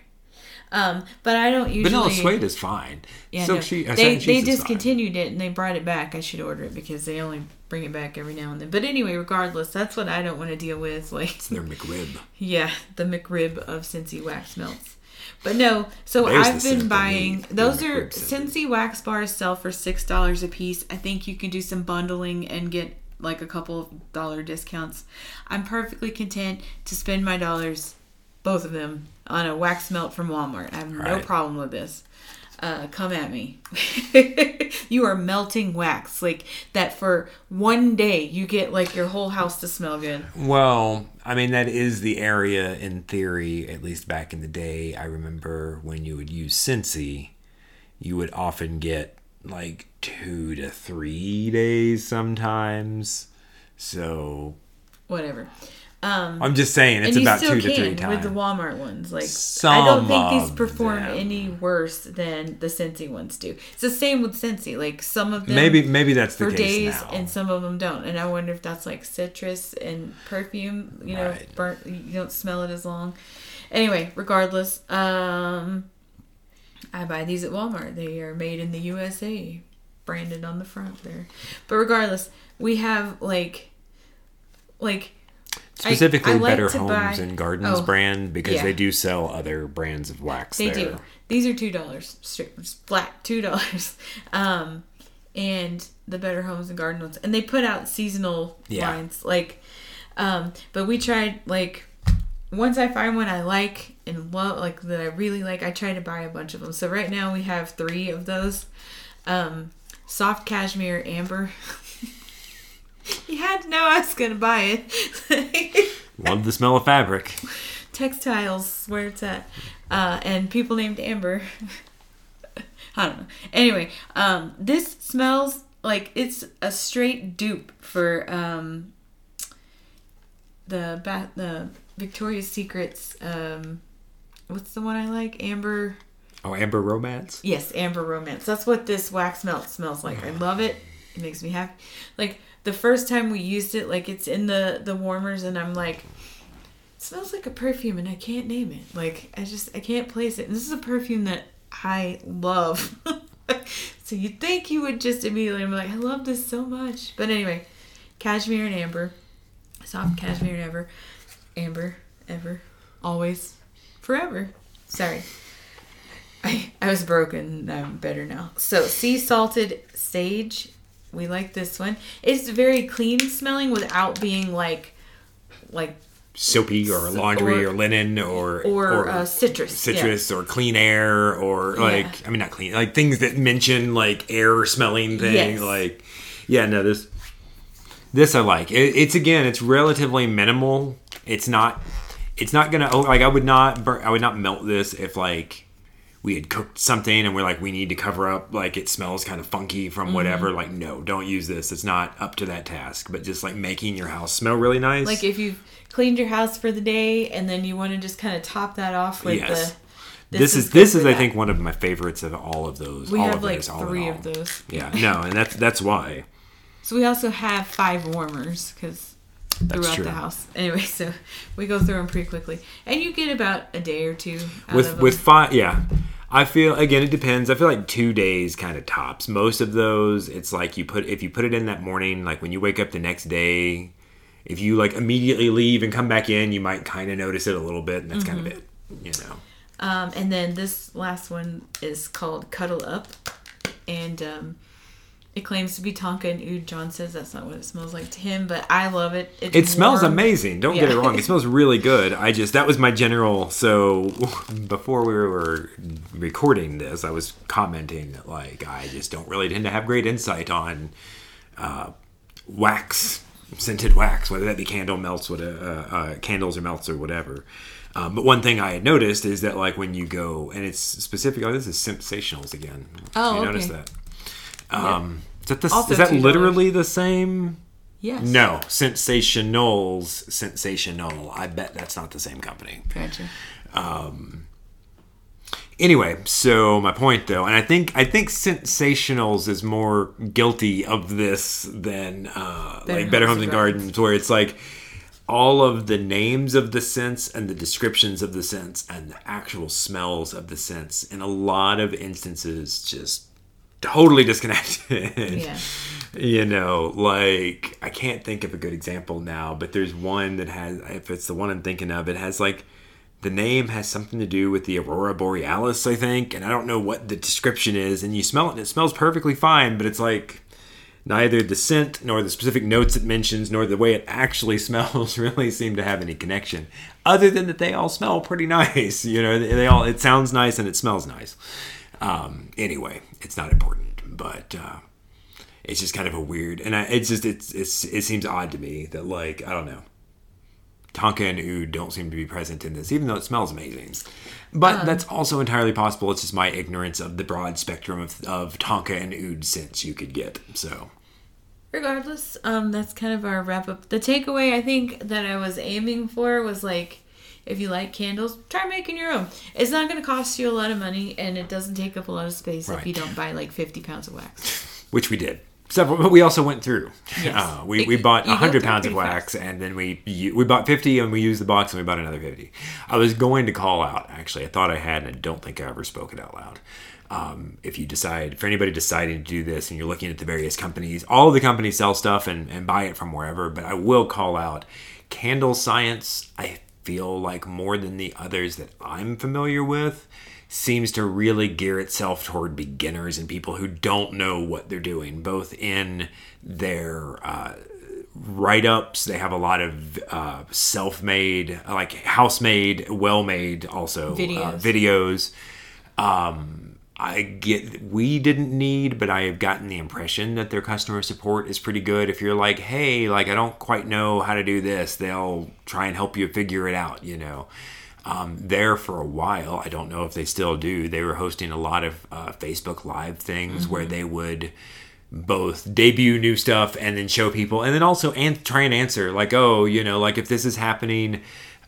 B: Um, but I don't usually.
C: Vanilla suede is fine.
B: Yeah,
C: silk
B: no.
C: sheet, uh,
B: they they discontinued it and they brought it back. I should order it because they only bring it back every now and then. But anyway, regardless, that's what I don't want to deal with. [laughs] Like,
C: It's their McRib.
B: yeah, the McRib of Scentsy wax melts. But no, so
C: There's
B: I've been buying
C: the
B: those are. Scentsy wax bars sell for six dollars a piece. I think you can do some bundling and get like a couple of dollar discounts. I'm perfectly content to spend my dollars, both of them, on a wax melt from Walmart. I have no problem with this. Uh, come at me. [laughs] you are melting wax like that for one day. You get like your whole house to smell good.
C: Well, I mean, that is the area in theory, at least back in the day. I remember when you would use Scentsy, you would often get like two to three days sometimes. So,
B: whatever.
C: I'm just saying it's about two to three times.
B: with the Walmart ones. Like I
C: Some
B: don't think these perform
C: them.
B: any worse than the Scentsy ones do. It's the same with Scentsy. Like some of them
C: maybe maybe that's the
B: for
C: case
B: days
C: now.
B: and some of them don't. And I wonder if that's like citrus and perfume. You know,
C: Right.
B: burnt. You don't smell it as long. Anyway, regardless, um, I buy these at Walmart. They are made in the USA, branded on the front there. But regardless, we have like, like. I-
C: Specifically,
B: I like
C: Better Homes
B: buy-
C: and Gardens
B: Oh,
C: brand because
B: yeah.
C: they do sell other brands of wax.
B: They
C: there.
B: do. These are two dollars, flat two dollars. [laughs] Um, and the Better Homes and Garden ones, and they put out seasonal
C: Yeah.
B: lines like. Um, but we tried like once I find one I like and love, like that I really like, I try to buy a bunch of them. So right now we have three of those. Um, soft cashmere amber. [laughs] [laughs] you had to know I was gonna buy it. [laughs]
C: Love the smell of fabric.
B: textiles where it's at uh, and people named amber [laughs] i don't know anyway um, this smells like it's a straight dupe for um, the ba- the victoria's secrets um, what's the one i like amber
C: Oh, Amber Romance.
B: Yes, Amber Romance. That's what this wax melt smells like. I love it. It makes me happy. Like the first time we used it, like it's in the the warmers, and I'm like, it smells like a perfume, and I can't name it. Like I just I can't place it. And this is a perfume that I love. [laughs] so you'd think you would just immediately be like, I love this so much. But anyway, cashmere and amber, soft cashmere and ever, amber, ever, always, forever. Sorry. I, I was broken. I'm better now. So, sea salted sage. We like this one. It's very clean smelling without being like, like
C: Soapy or laundry or,
B: or-
C: linen or
B: or, uh, citrus.
C: citrus or clean air or like
B: Yeah.
C: I mean not clean like things that mention like air smelling thing
B: Yes.
C: like yeah no this this I like it, it's again it's relatively minimal it's not it's not gonna oh like I would not bur- I would not melt this if like we had cooked something and we're like we need to cover up like it smells kind of funky from
B: Mm-hmm.
C: whatever like no don't use this it's not up to that task but just like making your house smell really nice
B: Like if you've cleaned your house for the day and then you want to just kind of top that off with
C: Yes.
B: the.
C: this, is
B: good
C: this is I
B: that.
C: think one of my favorites of all of those.
B: We
C: all
B: have
C: of
B: like
C: those,
B: three of those.
C: Yeah, no, and that's that's why.
B: So we also have five warmers because throughout
C: true.
B: the house. Anyway, [laughs] so we go through them pretty quickly, and you get about a day or two out
C: With
B: of
C: with five, yeah. I feel again it depends. I feel like two days kind of tops. Most of those, it's like you put if you put it in that morning, like when you wake up the next day, if you like immediately leave and come back in, you might kind of notice it a little bit, and that's kind of
B: Mm-hmm.
C: it. You know.
B: Um, and then this last one is called Cuddle Up, and um, it claims to be Tonka and Oud. John says that's not what it smells like to him, but I love it. It's
C: It smells
B: warm.
C: amazing. Don't get it wrong. It smells really good. I just that was my general. So [laughs] before we were recording this, I was commenting that like I just don't really tend to have great insight on uh, wax, scented wax, whether that be candle melts, what uh, uh, candles or melts or whatever. Um, but one thing I had noticed is that like when you go and it's specific. Oh, this is ScentSationals again.
B: Oh,
C: you notice
B: okay.
C: that? Um, Is that the, is that
B: $2.
C: literally the same?
B: Yes.
C: No, ScentSationals, Sensational. I bet that's not the same company.
B: Gotcha.
C: Anyway, so my point though, and I think I think ScentSationals is more guilty of this than uh, like Better Homes and Gardens, where it's like all of the names of the scents and the descriptions of the scents and the actual smells of the scents in a lot of instances just totally disconnected.
B: Yeah. [laughs]
C: you know, like I can't think of a good example now, but there's one that has if it's the one I'm thinking of, it has like the name has something to do with the aurora borealis, I think, and I don't know what the description is, and you smell it and it smells perfectly fine, but it's like neither the scent nor the specific notes it mentions nor the way it actually [laughs] smells really seem to have any connection other than that they all smell pretty [laughs] nice you know they, they all it sounds nice and it smells nice um, anyway it's not important but uh, it's just kind of a weird and I, it's just it's, it's it seems odd to me that like i don't know. Tonka and oud don't seem to be present in this even though it smells amazing. But that's also entirely possible. It's just my ignorance of the broad spectrum of, of tonka and oud scents you could get so.
B: Regardless, um, that's kind of our wrap up. The takeaway I think that I was aiming for was like, if you like candles, try making your own. It's not going to cost you a lot of money, and it doesn't take up a lot of space if you don't buy like fifty pounds of wax. [laughs]
C: which we did. Several, but we also went through.
B: Yes.
C: Uh, we,
B: It-
C: we bought
B: you
C: 100 pounds of wax and then we we bought 50 and we used the box and we bought another 50. I was going to call out, actually. I thought I had and I don't think I ever spoke it out loud. Um, if you decide, for anybody deciding to do this and you're looking at the various companies, all of the companies sell stuff and, and buy it from wherever, but I will call out CandleScience, I feel like more than the others that I'm familiar with, seems to really gear itself toward beginners and people who don't know what they're doing, both in their uh, write ups. They have a lot of uh, self made, like house made, well made, also uh,
B: Videos.
C: videos. Um, I get we didn't need, but I have gotten the impression that their customer support is pretty good. If you're like, hey, like I don't quite know how to do this, they'll try and help you figure it out. You know, um, there for a while. I don't know if they still do. They were hosting a lot of uh, Facebook Live things where they would both debut new stuff and then show people and then also and try and answer like oh you know like if this is happening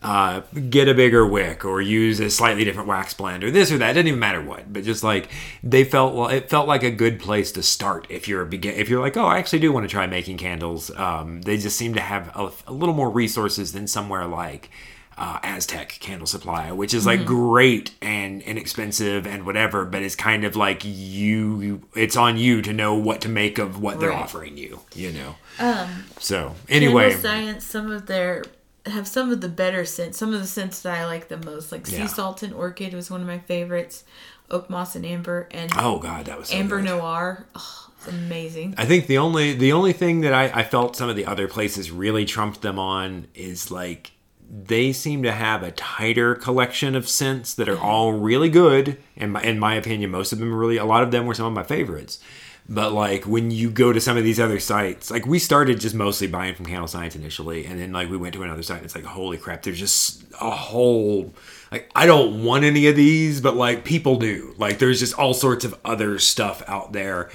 C: uh, get a bigger wick or use a slightly different wax blend or this or that. It didn't even matter what, but just like they felt, well, it felt like a good place to start if you're a begin. If you're like, oh, I actually do want to try making candles. Um, they just seem to have a, a little more resources than somewhere like uh, Aztec Candle Supply, which is like great and inexpensive and whatever, but it's kind of like you. It's on you to know what to make of what they're offering you. You know. Um. So anyway.
B: Candle Science, some of their have some of the better scents. Some of the scents that I like the most, like sea salt and orchid, was one of my favorites. Oak moss and amber, and
C: Oh God, that was so
B: amber
C: good.
B: noir. Oh, it's amazing.
C: I think the only the only thing that I, I felt some of the other places really trumped them on is like they seem to have a tighter collection of scents that are all really good. In my, in my opinion, most of them really a lot of them were some of my favorites. But like when you go to some of these other sites, like we started just mostly buying from CandleScience initially, and then like we went to another site, and it's like holy crap, there's just a whole like I don't want any of these, but like people do. Like there's just all sorts of other stuff out there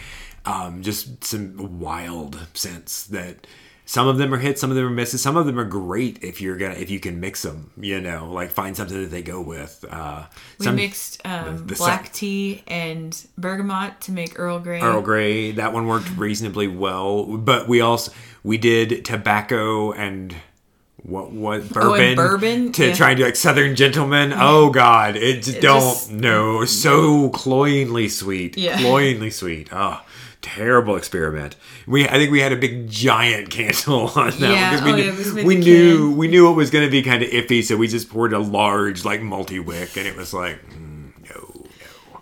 C: um, just some wild scents that some of them are hits, some of them are misses, some of them are great if you're gonna if you can mix them. You know, like find something that they go with. Uh,
B: We
C: some
B: mixed um,
C: the
B: black
C: sec-
B: tea and bergamot to make Earl Grey.
C: Earl Grey that one worked reasonably well, but we also we did tobacco and. What what bourbon?
B: Oh, bourbon?
C: to
B: Yeah.
C: try and do like Southern Gentleman. Oh God, it
B: It
C: don't
B: just-
C: no so cloyingly sweet,
B: Yeah. [laughs]
C: cloyingly sweet. Oh, terrible experiment. We I think we had a big giant candle [laughs] on that
B: Yeah,
C: because we
B: oh,
C: knew,
B: yeah, it was with
C: we knew we knew it was going to be kind of iffy, so we just poured a large like multi wick, and it was like mm, no no.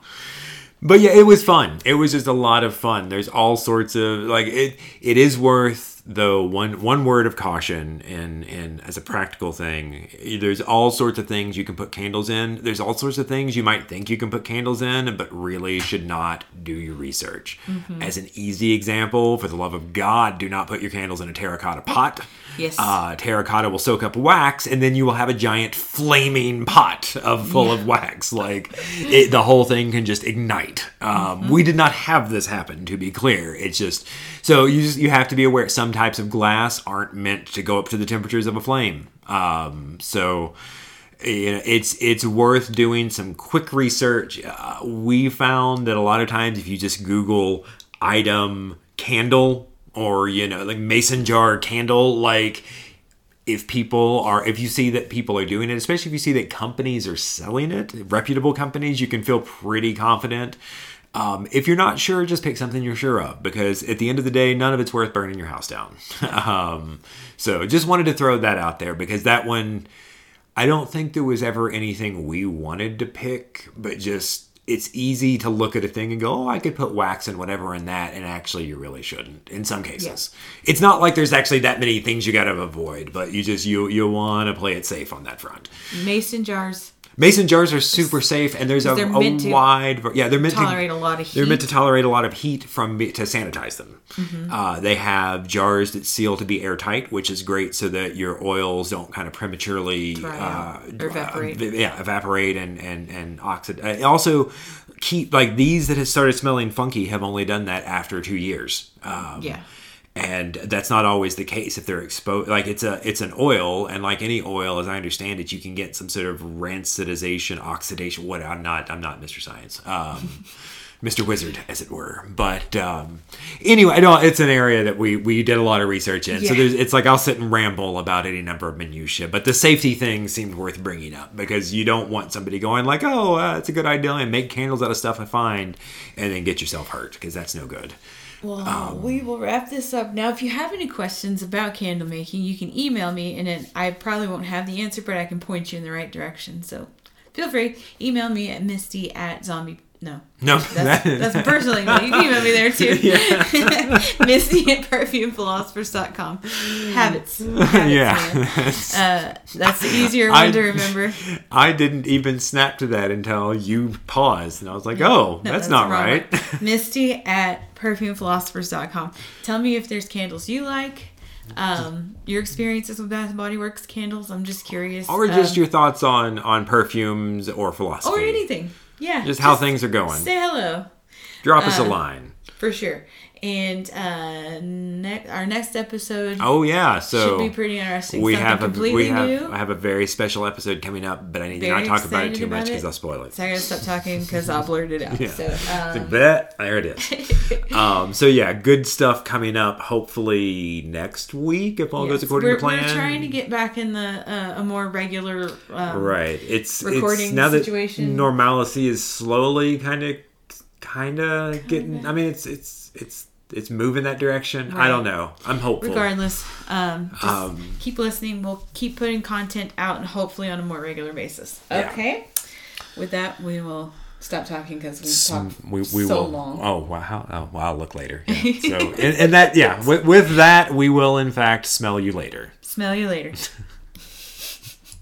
C: But yeah, it was fun. It was just a lot of fun. There's all sorts of like it. It is worth though one one word of caution and and as a practical thing. There's all sorts of things you can put candles in. There's all sorts of things you might think you can put candles in, but really should not do your research. Mm-hmm. As an easy example, for the love of God, do not put your candles in a terracotta pot.
B: Yes.
C: Uh, terracotta will soak up wax, and then you will have a giant flaming pot of full of wax. Like it, the whole thing can just ignite. Um, We did not have this happen, to be clear. It's just so you just you have to be aware. Some types of glass aren't meant to go up to the temperatures of a flame. Um, so you know, it's it's worth doing some quick research. Uh, we found that a lot of times if you just Google item candle or you know like mason jar candle, like if people are if you see that people are doing it, especially if you see that companies are selling it, reputable companies, you can feel pretty confident. Um, if you're not sure, just pick something you're sure of because at the end of the day, none of it's worth burning your house down. [laughs] um, so just wanted to throw that out there because that one. I don't think there was ever anything we wanted to pick, but just it's easy to look at a thing and go, "Oh, I could put wax and whatever in that," and actually you really shouldn't. In some cases, it's not like there's actually that many things you got to avoid, but you just you you want to play it safe on that front.
B: Mason jars
C: Mason jars are super safe, and there's a, a wide yeah they're meant
B: tolerate
C: to
B: a lot of
C: they're meant to tolerate a lot of heat from to sanitize them.
B: Mm-hmm.
C: Uh, they have jars that seal to be airtight, which is great so that your oils don't kind of prematurely uh,
B: or evaporate.
C: uh, yeah, evaporate and and and oxidize. Also, keep like these that have started smelling funky have only done that after two years. Um,
B: Yeah.
C: And that's not always the case if they're exposed like it's a it's an oil and like any oil as i understand it you can get some sort of rancidization oxidation what i'm not i'm not mr science um [laughs] Mr. Wizard, as it were. But um, anyway, it's an area that we we did a lot of research in. So
B: Yeah.
C: there's, it's like I'll sit and ramble about any number of minutia, but the safety thing seemed worth bringing up because you don't want somebody going like, "Oh, uh, it's a good idea and make candles out of stuff I find," and then get yourself hurt because that's no good.
B: Well,
C: Um,
B: we will wrap this up now. If you have any questions about candle making, you can email me, and then I probably won't have the answer, but I can point you in the right direction. So feel free, email me at misty at zombie. No,
C: No,
B: that's, that's a personal email. You can email me there too. [laughs] [laughs] misty at perfumephilosophers.com. Habits. [laughs] Habits
C: yeah.
B: man. Uh, that's the easier one to remember.
C: I didn't even snap to that until you paused, and I was like, "Oh,
B: No,
C: that's, not
B: the wrong
C: right."
B: Misty at perfumephilosophers.com. Tell me if there's candles you like. Um, your experiences with Bath and Body Works candles. I'm just curious.
C: or just
B: Um,
C: your thoughts on on perfumes or philosophy,
B: or anything. Yeah.
C: Just how things are going.
B: Say hello
C: Drop us a
B: uh,
C: line.
B: for sure. And uh, ne- our next episode
C: Oh yeah, so
B: should be pretty interesting.
C: we
B: Something
C: have a we have
B: new.
C: I have a very special episode coming up, but I need to not talk about it too much because. I'll spoil it.
B: So I gotta stop talking because I'll blurt it out. [laughs]
C: Yeah.
B: So um,
C: there it is. [laughs] um, so yeah, good stuff coming up. Hopefully next week, if all
B: yes,
C: goes according to plan.
B: we're trying to get back in the uh, a more regular um,
C: Right. It's
B: recording
C: it's now
B: situation.
C: that normalcy is slowly kind of kind of getting. I mean, it's it's it's it's moving that direction. I don't know. I'm hopeful.
B: regardless um,
C: Um,
B: keep listening we'll keep putting content out and hopefully on a more regular basis
C: Yeah.
B: okay with that we will stop talking because we've talked
C: we, we
B: so
C: will.
B: long
C: Oh wow! Oh, well, I'll look later. Yeah. [laughs] So and, and that yeah. With, with that, we will in fact smell you later.
B: smell you later [laughs]